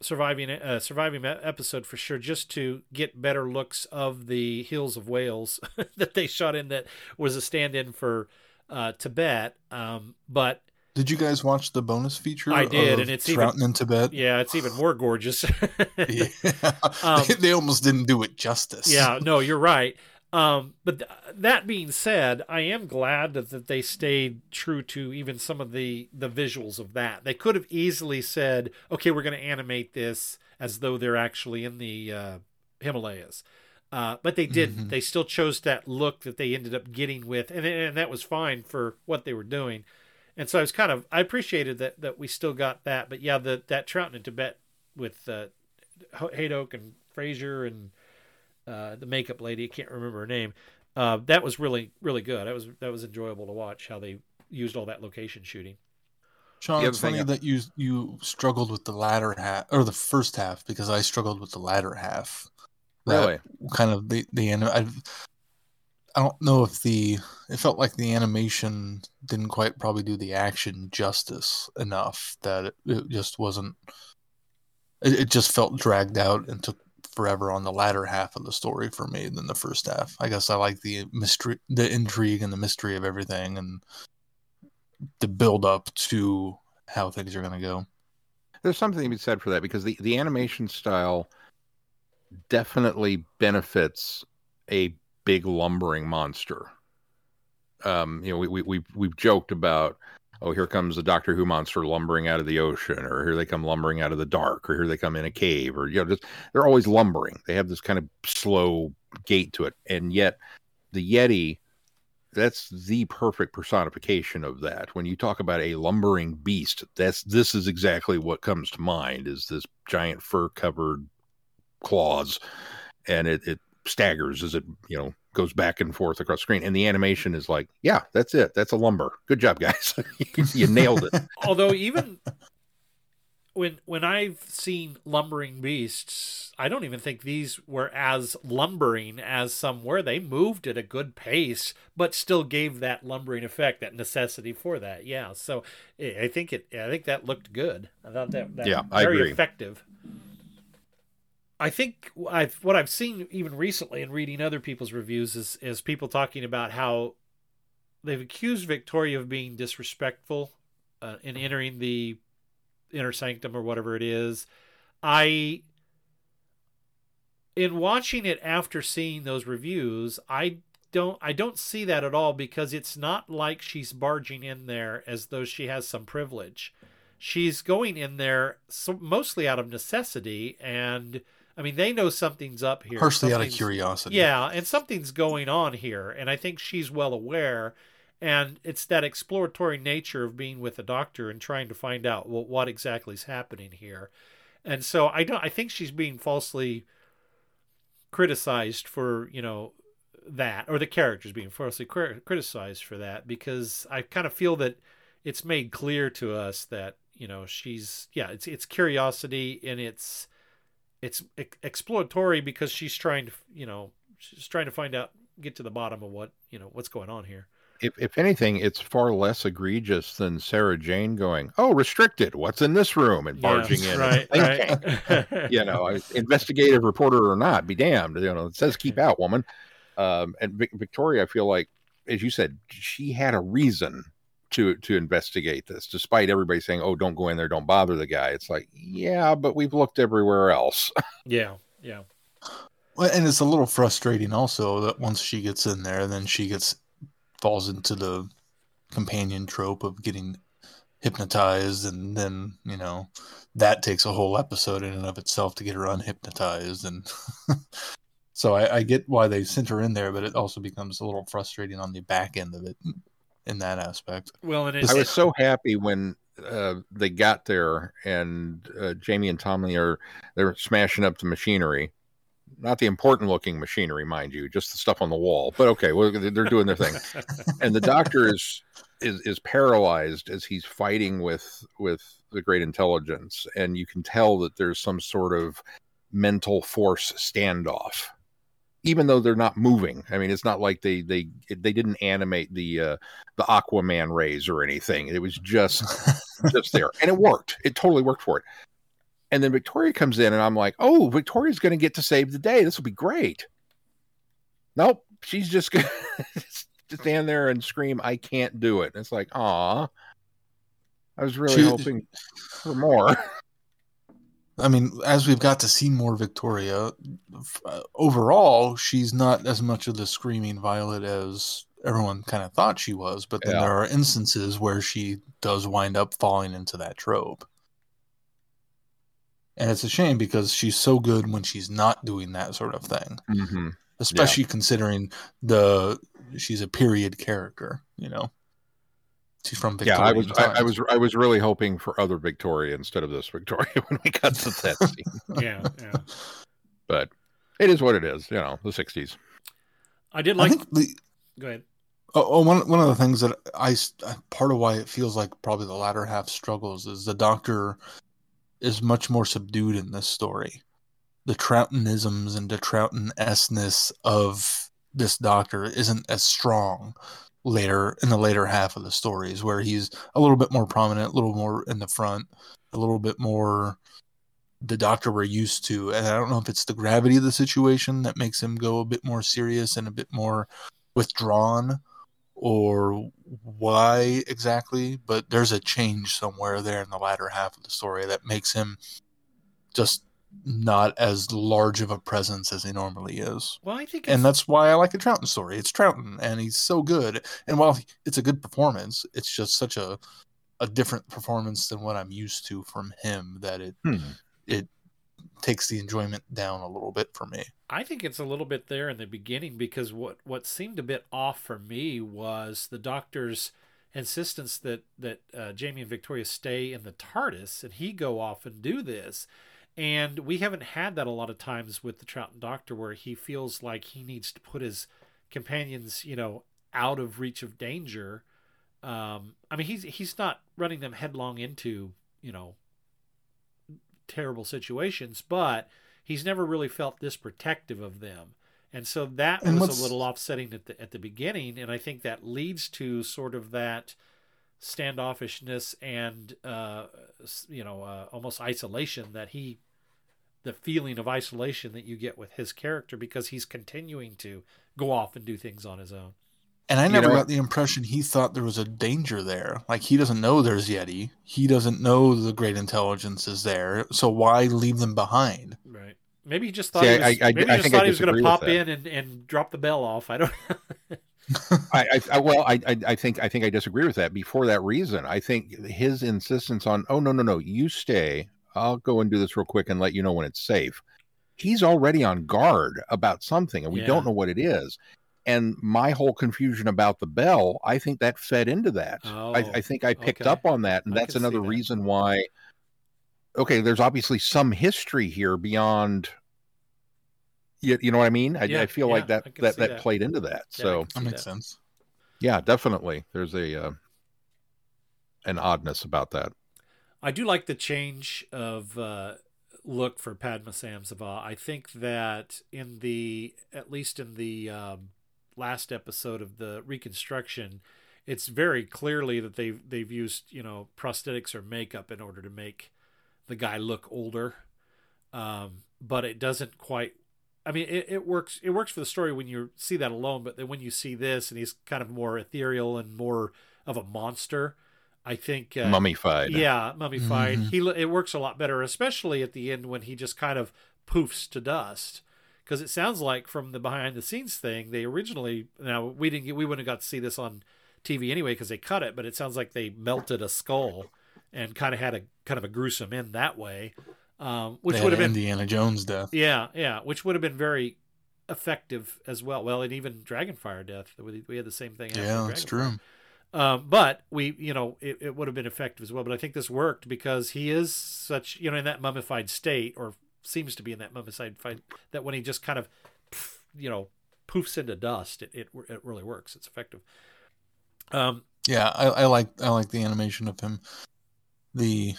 surviving uh, surviving episode for sure, just to get better looks of the hills of Wales <laughs> that they shot in. That was a stand-in for uh, Tibet. Um, but Did you guys watch the bonus feature? I did, of and it's even in Tibet. Yeah, it's even more gorgeous. <laughs> <laughs> Yeah. Um, they, they almost didn't do it justice. Yeah, no, you're right. Um, but th- that being said, I am glad that, that they stayed true to even some of the the visuals of that. They could have easily said, "Okay, we're going to animate this as though they're actually in the uh, Himalayas," uh, but they didn't. Mhm. They still chose that look that they ended up getting with, and and that was fine for what they were doing. And so I was kind of I appreciated that that we still got that. But yeah, the that Troughton in Tibet with uh, Haydock and Frazer and uh, the makeup lady. I can't remember her name. Uh, that was really really good. That was that was enjoyable to watch how they used all that location shooting. Sean, it's funny I- that you you struggled with the latter half or the first half because I struggled with the latter half. That Really? kind of the the anim- I I don't know if the it felt like the animation didn't quite probably do the action justice enough that it, it just wasn't. It, it just felt dragged out and took forever on the latter half of the story for me than the first half. I guess I like the mystery, the intrigue, and the mystery of everything, and the build up to how things are going to go. There's something to be said for that because the, the animation style definitely benefits a big lumbering monster. Um, you know, we, we we've we've joked about, oh, here comes the Doctor Who monster lumbering out of the ocean, or here they come lumbering out of the dark, or here they come in a cave, or you know, just they're always lumbering. They have this kind of slow gait to it, and yet the Yeti that's the perfect personification of that. When you talk about a lumbering beast that's this is exactly what comes to mind is this giant fur covered claws. And it, it staggers as it you know goes back and forth across screen and the animation is like yeah that's it that's a lumber good job guys <laughs> you nailed it <laughs> Although even when when I've seen lumbering beasts, I don't even think these were as lumbering as some were. They moved at a good pace, but still gave that lumbering effect, that necessity for that. Yeah, so I think it. I think that looked good. I thought that, that Yeah, I very agree. effective. I think I've what I've seen even recently in reading other people's reviews is is people talking about how they've accused Victoria of being disrespectful uh, in entering the inner sanctum or whatever it is. I in watching it after seeing those reviews, I don't I don't see that at all because it's not like she's barging in there as though she has some privilege. She's going in there so, mostly out of necessity and I mean they know something's up here. Partially out of curiosity. Yeah, and something's going on here and I think she's well aware and it's that exploratory nature of being with a doctor and trying to find out well, what exactly is happening here. And so I don't I think she's being falsely criticized for, you know, that or the characters being falsely cri- criticized for that because I kind of feel that it's made clear to us that, you know, she's yeah, it's it's curiosity and it's it's exploratory because she's trying to, you know, she's trying to find out get to the bottom of what, you know, what's going on here. if, if anything, it's far less egregious than Sarah Jane going, "Oh, restricted. What's in this room?" and barging Yeah, in. right, right. you <laughs> know, investigative reporter or not, be damned. You know, it says keep out, woman. Um, and Vic- Victoria, I feel like, as you said, she had a reason to to investigate this, despite everybody saying, "Oh, don't go in there, don't bother the guy." It's like, yeah, but we've looked everywhere else. <laughs> yeah, yeah. Well, and it's a little frustrating also that once she gets in there, then she gets falls into the companion trope of getting hypnotized, and then you know that takes a whole episode in and of itself to get her unhypnotized, and <laughs> so I, I get why they sent her in there, but it also becomes a little frustrating on the back end of it in that aspect. Well, it is. I was so happy when uh, they got there and uh, Jamie and Thomni are they're smashing up the machinery. Not the important looking machinery, mind you, just the stuff on the wall. But okay, well, they're doing their thing, <laughs> and the doctor is is is paralyzed as he's fighting with with the great intelligence, and you can tell that there's some sort of mental force standoff even though they're not moving. I mean, it's not like they they they didn't animate the uh, the Aquaman rays or anything. It was just <laughs> just there, and it worked. It totally worked for it. And then Victoria comes in, and I'm like, oh, Victoria's going to get to save the day. This will be great. Nope, she's just going <laughs> to stand there and scream, "I can't do it." And it's like, ah, I was really She- hoping for more. I mean, as we've got to see more Victoria, uh, overall, she's not as much of the screaming Violet as everyone kind of thought she was. But then Yeah. there are instances where she does wind up falling into that trope. And it's a shame because she's so good when she's not doing that sort of thing, mm-hmm. especially considering the she's a period character. You know, she's from Yeah, I was I, I was I was really hoping for other Victoria instead of this Victoria <laughs> when we got to that <laughs> scene. yeah, yeah. but it is what it is. You know, the '60s. I did like. think the Go ahead. Oh, oh, one one of the things that I uh, part of why it feels like probably the latter half struggles is the Doctor is much more subdued in this story. The Troughtonisms and the Troughton s-ness of this Doctor isn't as strong later in the later half of the stories, where he's a little bit more prominent, a little more in the front, a little bit more the Doctor we're used to. And I don't know if it's the gravity of the situation that makes him go a bit more serious and a bit more withdrawn or why exactly, but there's a change somewhere there in the latter half of the story that makes him just not as large of a presence as he normally is. Well, I think And that's why I like a Troughton story. It's Troughton, and he's so good. And while it's a good performance, it's just such a a different performance than what I'm used to from him that it Hmm. it takes the enjoyment down a little bit for me. I think it's a little bit there in the beginning because what what seemed a bit off for me was the doctor's insistence that that uh, Jamie and Victoria stay in the TARDIS and he go off and do this. And we haven't had that a lot of times with the Troughton Doctor where he feels like he needs to put his companions, you know, out of reach of danger. Um, I mean, he's he's not running them headlong into, you know, terrible situations, but he's never really felt this protective of them. And so that And was a little offsetting at the at the beginning, and I think that leads to sort of that standoffishness and uh, you know uh, almost isolation that he, the feeling of isolation that you get with his character because he's continuing to go off and do things on his own. And I You never know- got the impression he thought there was a danger there. Like he doesn't know there's Yeti. He doesn't know the great intelligence is there. So why leave them behind? Right. Maybe he just thought See, he was, I- I- maybe he just I thought he was going to pop in and, and drop the bell off. I don't. <laughs> I, I, I well, I, I, I think I think I disagree with that. Before that reason, I think his insistence on, oh no, no, no, you stay. I'll go and do this real quick and let you know when it's safe. He's already on guard about something, and we Yeah. don't know what it is. And my whole confusion about the bell, I think that fed into that. Oh, I, I think I picked okay. up on that, and I that's another that. reason why. Okay, there's obviously some history here beyond. You, you know what I mean? I, Yeah, I feel yeah, like that, I that, that that. played into that. Yeah, so That makes that. sense. yeah, definitely. There's a uh, an oddness about that. I do like the change of uh, look for Padmasambhava. I think that in the at least in the um, last episode of the reconstruction, it's very clearly that they've they've used you know prosthetics or makeup in order to make the guy look older. Um, but it doesn't quite. I mean, it, it works. It works for the story when you see that alone. But then when you see this, and he's kind of more ethereal and more of a monster, I think uh, Mummified. Yeah, mummified. Mhm. He lo- it works a lot better, especially at the end when he just kind of poofs to dust. Because it sounds like from the behind the scenes thing, they originally now we didn't get we wouldn't have got to see this on TV anyway because they cut it, but it sounds like they melted a skull and kind of had a kind of a gruesome end that way, um, which would have been Indiana Jones death. yeah, yeah, which would have been very effective as well. Well, and even Dragonfire death, we we had the same thing. Yeah, that's Dragonfire. true. Um, but we, you know, it, it would have been effective as well. But I think this worked because he is such, you know, in that mummified state, or seems to be in that mummified state, that when he just kind of, you know, poofs into dust, it, it it really works. It's effective. Um, Yeah, I, I like I like the animation of him. The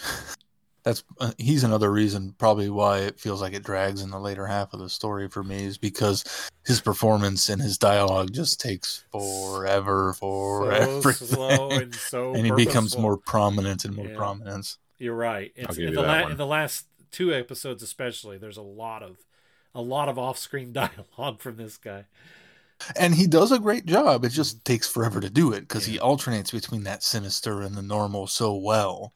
that's uh, he's another reason probably why it feels like it drags in the later half of the story for me is because his performance and his dialogue just takes forever for so everything, <laughs> slow and so and he becomes more prominent and more Yeah. prominence. You're right. It's give in you the that la- one. in the last two episodes, especially. There's a lot of a lot of off-screen <laughs> dialogue from this guy. And he does a great job. It just takes forever to do it because he alternates between that sinister and the normal so well.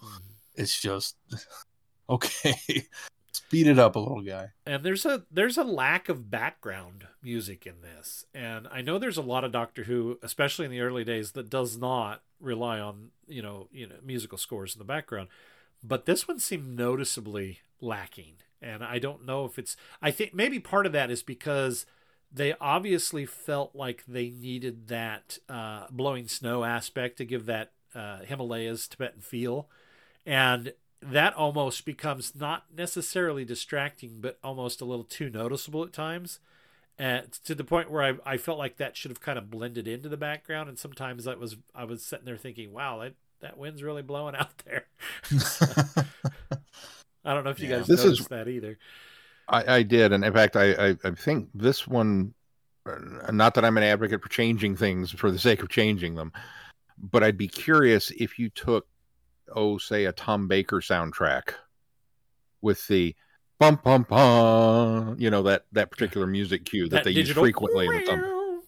It's just <laughs> okay. Speed it up a little guy. and there's a there's a lack of background music in this and i know there's a lot of doctor who especially in the early days that does not rely on you know you know musical scores in the background but this one seemed noticeably lacking and i don't know if it's i think maybe part of that is because they obviously felt like they needed that uh, blowing snow aspect to give that uh, himalayas tibetan feel and that almost becomes not necessarily distracting, but almost a little too noticeable at times. Uh, to the point where I, I felt like that should have kind of blended into the background, and sometimes I was I was sitting there thinking, "Wow, that, that wind's really blowing out there." <laughs> I don't know if you Yeah. guys This is- noticed that either. I, I did, and in fact, I, I, I think this one. uh, Not that I'm an advocate for changing things for the sake of changing them, but I'd be curious if you took, oh, say, a Tom Baker soundtrack with the bum bum bum, you know that that particular music cue that, That they digital- use frequently in the thumb,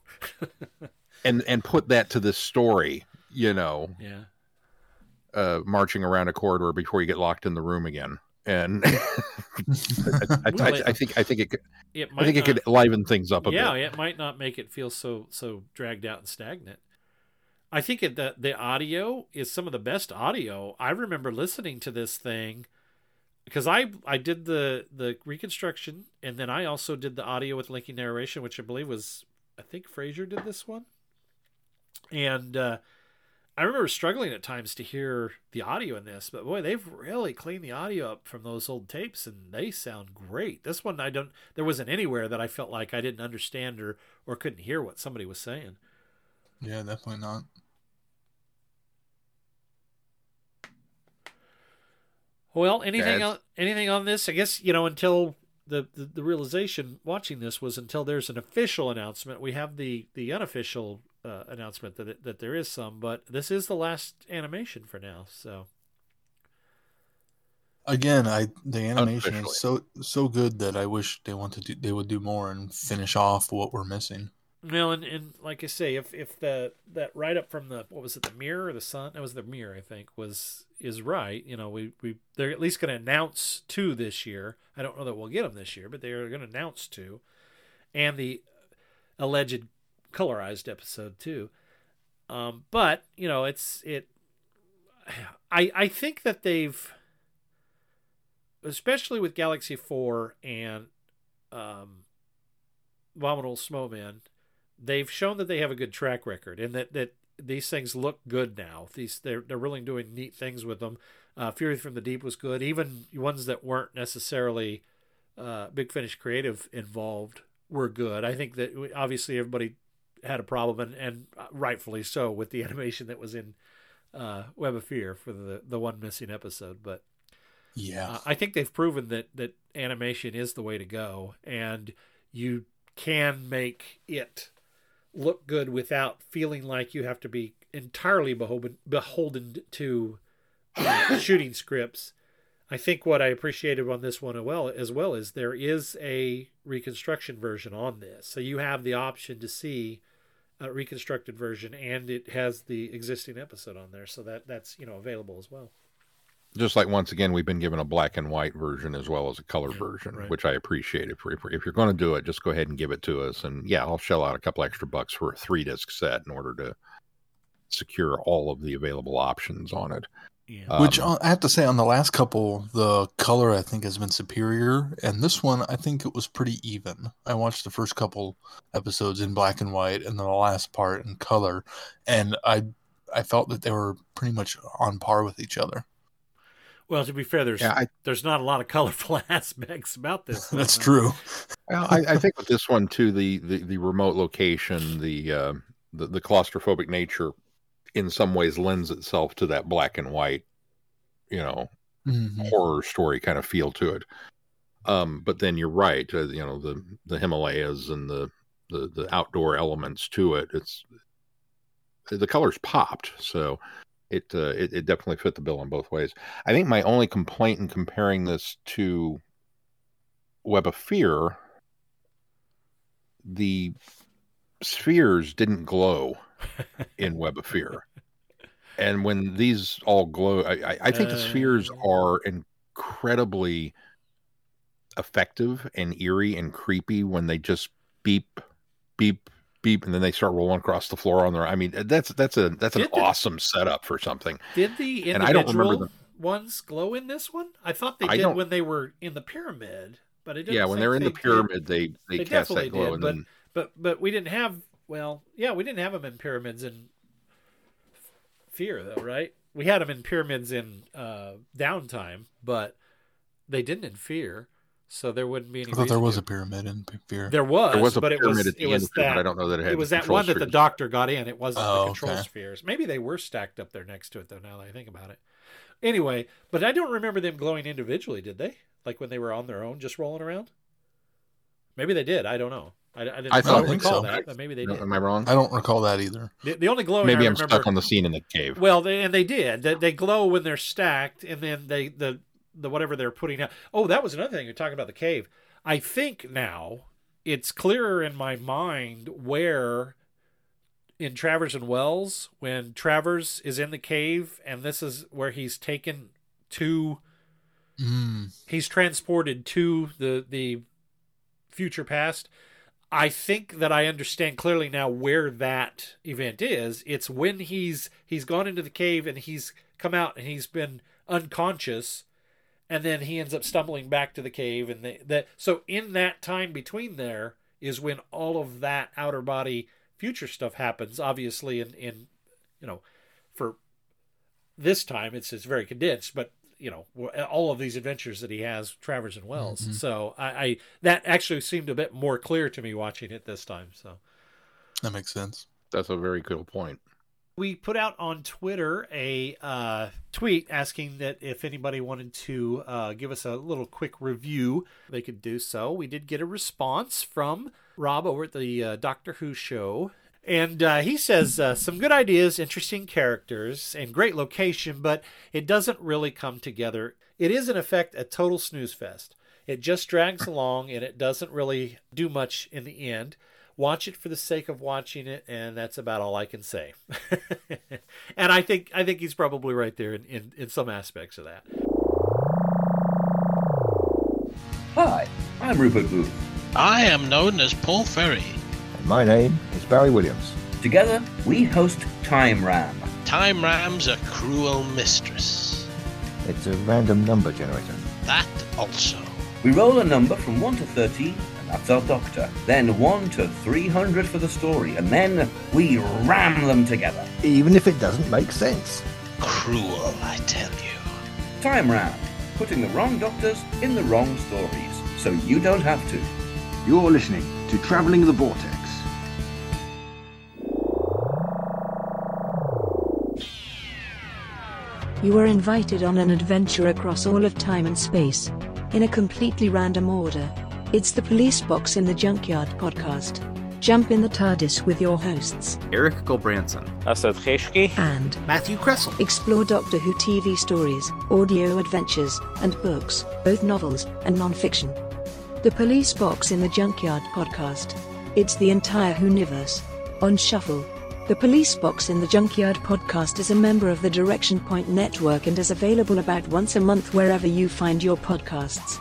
and and put that to this story, you know, yeah, uh, marching around a corridor before you get locked in the room again. And <laughs> I, I, I, I think I think it could it I think it could liven things up a yeah, bit. Yeah, it might not make it feel so so dragged out and stagnant. I think the the audio is some of the best audio. I remember listening to this thing because I I did the the reconstruction and then I also did the audio with linking narration, which I believe was I think Frazer did this one, and uh, I remember struggling at times to hear the audio in this, but boy, they've really cleaned the audio up from those old tapes, and they sound great. This one, I don't. There wasn't anywhere that I felt like I didn't understand or or couldn't hear what somebody was saying. Yeah, definitely not. Well, anything on anything on this? I guess you know until the, the the realization watching this was until there's an official announcement. We have the the unofficial uh, announcement that it, that there is some, but this is the last animation for now. So Again, I the animation is so so good that I wish they wanted to they would do more and finish off what we're missing. Well, and, and like I say, if if the that write up from the what was it, the mirror or the sun? That was the mirror, I think, was is right. You know, we we they're at least going to announce two this year. I don't know that we'll get them this year, but they are going to announce two, and the alleged colorized episode too. Um, but you know, it's it. I I think that they've, especially with Galaxy Four and um, Abominable Snowman, they've shown that they have a good track record and that, that these things look good now. These they're they're really doing neat things with them. Uh, Fury from the Deep was good. Even ones that weren't necessarily uh, Big Finish Creative involved were good. I think that obviously everybody had a problem and, and rightfully so with the <laughs> animation that was in uh, Web of Fear for the the one missing episode. But Yeah. uh, I think they've proven that that animation is the way to go, and you can make it look good without feeling like you have to be entirely beholden beholden to uh, <laughs> shooting scripts. I think what I appreciated on this one as well as well is there is a reconstruction version on this, so you have the option to see a reconstructed version, and it has the existing episode on there, so that that's you know available as well. Just like once again, we've been given a black and white version as well as a color version, right. which I appreciate. If, if, if you're going to do it, just go ahead and give it to us. And yeah, I'll shell out a couple extra bucks for a three disc set in order to secure all of the available options on it. Yeah. Which Um, uh, I have to say, on the last couple, the color I think has been superior, and this one I think it was pretty even. I watched the first couple episodes in black and white, and then the last part in color, and I I felt that they were pretty much on par with each other. Well, to be fair, there's Yeah, I- there's not a lot of colorful <laughs> aspects about this. <laughs> one. That's true. Well, I, I think with this one too, the the, the remote location, the, uh, the the claustrophobic nature, in some ways lends itself to that black and white, you know, Mhm. horror story kind of feel to it. Um, but then you're right, uh, you know, the the Himalayas and the the the outdoor elements to it. It's the colors popped, so it uh, it, it definitely fit the bill in both ways. I think my only complaint in comparing this to Web of Fear, the spheres didn't glow in Web of Fear. And when these all glow, I, I, I think the spheres are incredibly effective and eerie and creepy when they just beep, beep, beep, and then they start rolling across the floor on their. I mean, that's that's a that's an the- awesome setup for something. Did the And I don't remember individual ones glow in this one? I thought they I did when they were in the pyramid, but it didn't Yeah, when they're in the they did- pyramid, they they, They cast that glow, did, and but then but but we didn't have. Well, yeah, we didn't have them in pyramids in Fear, though, right? We had them in pyramids in uh, Downtime, but they didn't in Fear, so there wouldn't be any. I thought there was to. a pyramid in Fear. There was, There was a but it pyramid was at the it end was of Fear, but that. I don't know that it had It was that control one that the doctor got in. It wasn't Oh, the control okay. spheres. Maybe they were stacked up there next to it, though. Now that I think about it. Anyway, but I don't remember them glowing individually. Did they? Like when they were on their own, just rolling around? Maybe they did. I don't know. I, I didn't I I thought- don't think recall so. that, but maybe they did. am I wrong? I don't recall that either. The, the only glowing Maybe I I'm remember, stuck on the scene in the cave. well, they, and they did. They, they glow when they're stacked, and then they the the whatever they're putting out. Oh, that was another thing you're talking about the cave. I think now it's clearer in my mind where in Travers and Wells when Travers is in the cave, and this is where he's taken to. Mm. He's transported to the the future past. I think that I understand clearly now where that event is. It's when he's he's gone into the cave and he's come out and he's been unconscious, and then he ends up stumbling back to the cave and they, that. So in that time between there is when all of that outer body future stuff happens. Obviously, in in you know for this time it's it's very condensed, but you know all of these adventures that he has, Travers and Wells. Mhm. So I, I that actually seemed a bit more clear to me watching it this time. So That makes sense. That's a very cool point. We put out on Twitter a uh, tweet asking that if anybody wanted to uh, give us a little quick review, they could do so. We did get a response from Rob over at the uh, Doctor Who show. And uh, he says uh, some good ideas, interesting characters, and great location, but it doesn't really come together. It is, in effect, a total snooze fest. It just drags along and it doesn't really do much in the end watch it for the sake of watching it and that's about all i can say <laughs> and i think i think he's probably right there in, in, in some aspects of that Hi, I'm Rupert Booth. I am known as Paul Ferry. My name is Barry Williams. Together, we host Time Ram. Time Ram's a cruel mistress. It's a random number generator. That also. We roll a number from 1 to 13, and that's our doctor. Then 1 to 300 for the story, and then we ram them together. Even if it doesn't make sense. Cruel, I tell you. Time Ram, putting the wrong doctors in the wrong stories, so you don't have to. You're listening to Travelling the Vortex. You are invited on an adventure across all of time and space. In a completely random order. It's the Police Box in the Junkyard podcast. Jump in the TARDIS with your hosts, Eric Gulbranson, Asad Kheshki, and Matthew Kressel. Explore Doctor Who TV stories, audio adventures, and books, both novels and non-fiction. The Police Box in the Junkyard podcast. It's the entire Whoniverse. On Shuffle. The Police Box in the Junkyard podcast is a member of the Direction Point Network and is available about once a month wherever you find your podcasts.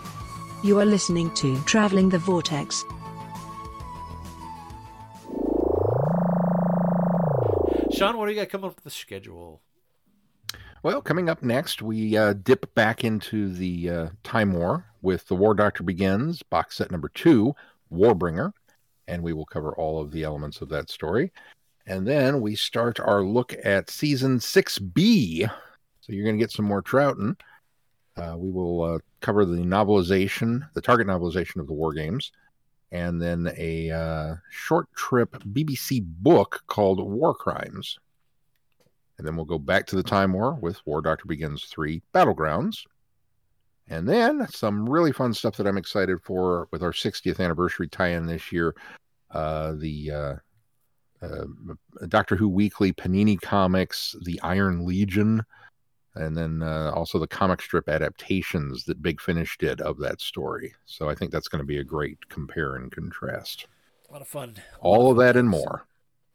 You are listening to Traveling the Vortex. Sean, what do you got coming up with the schedule? Well, coming up next, we uh, dip back into the uh, Time War with The War Doctor Begins, box set number two, Warbringer, and we will cover all of the elements of that story. And then we start our look at season 6B. So you're going to get some more Troughton. Uh, we will uh, cover the novelization, the target novelization of the War Games, and then a uh, short trip BBC book called War Crimes. And then we'll go back to the Time War with War Doctor Begins 3 Battlegrounds. And then some really fun stuff that I'm excited for with our 60th anniversary tie in this year. Uh, the uh, uh, Doctor Who Weekly, Panini Comics, The Iron Legion, and then uh, also the comic strip adaptations that Big Finish did of that story. So I think that's going to be a great compare and contrast. A lot of fun. All of that and more.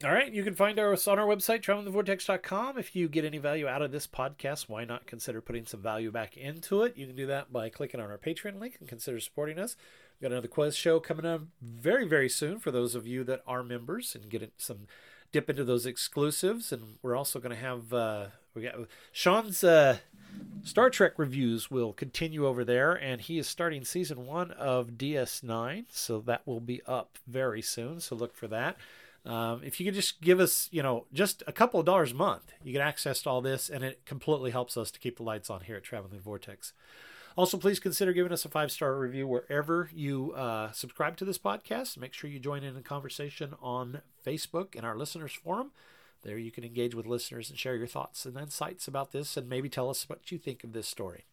All right, you can find us on our website, travelingthevortex.com. If you get any value out of this podcast, why not consider putting some value back into it? You can do that by clicking on our Patreon link and consider supporting us. We've got another quiz show coming up very, very soon for those of you that are members and get some dip into those exclusives. And we're also going to have uh, we got Sean's uh, Star Trek reviews will continue over there, and he is starting season one of DS9, so that will be up very soon. So look for that. Um, if you could just give us, you know, just a couple of dollars a month, you get access to all this, and it completely helps us to keep the lights on here at Traveling Vortex. Also, please consider giving us a five star review wherever you uh, subscribe to this podcast. Make sure you join in the conversation on Facebook in our listeners forum. There you can engage with listeners and share your thoughts and insights about this, and maybe tell us what you think of this story.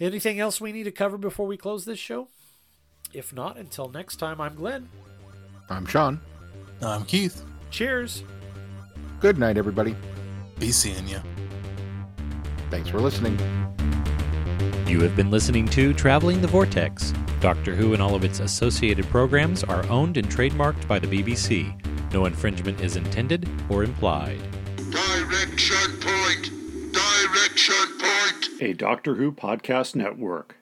Anything else we need to cover before we close this show? If not, until next time, I'm Glenn. I'm Sean. I'm Keith. Cheers. Good night, everybody. Be seeing you. Thanks for listening. You have been listening to Traveling the Vortex. Doctor Who and all of its associated programs are owned and trademarked by the BBC. No infringement is intended or implied. Direction point! Direction point! A Doctor Who podcast network.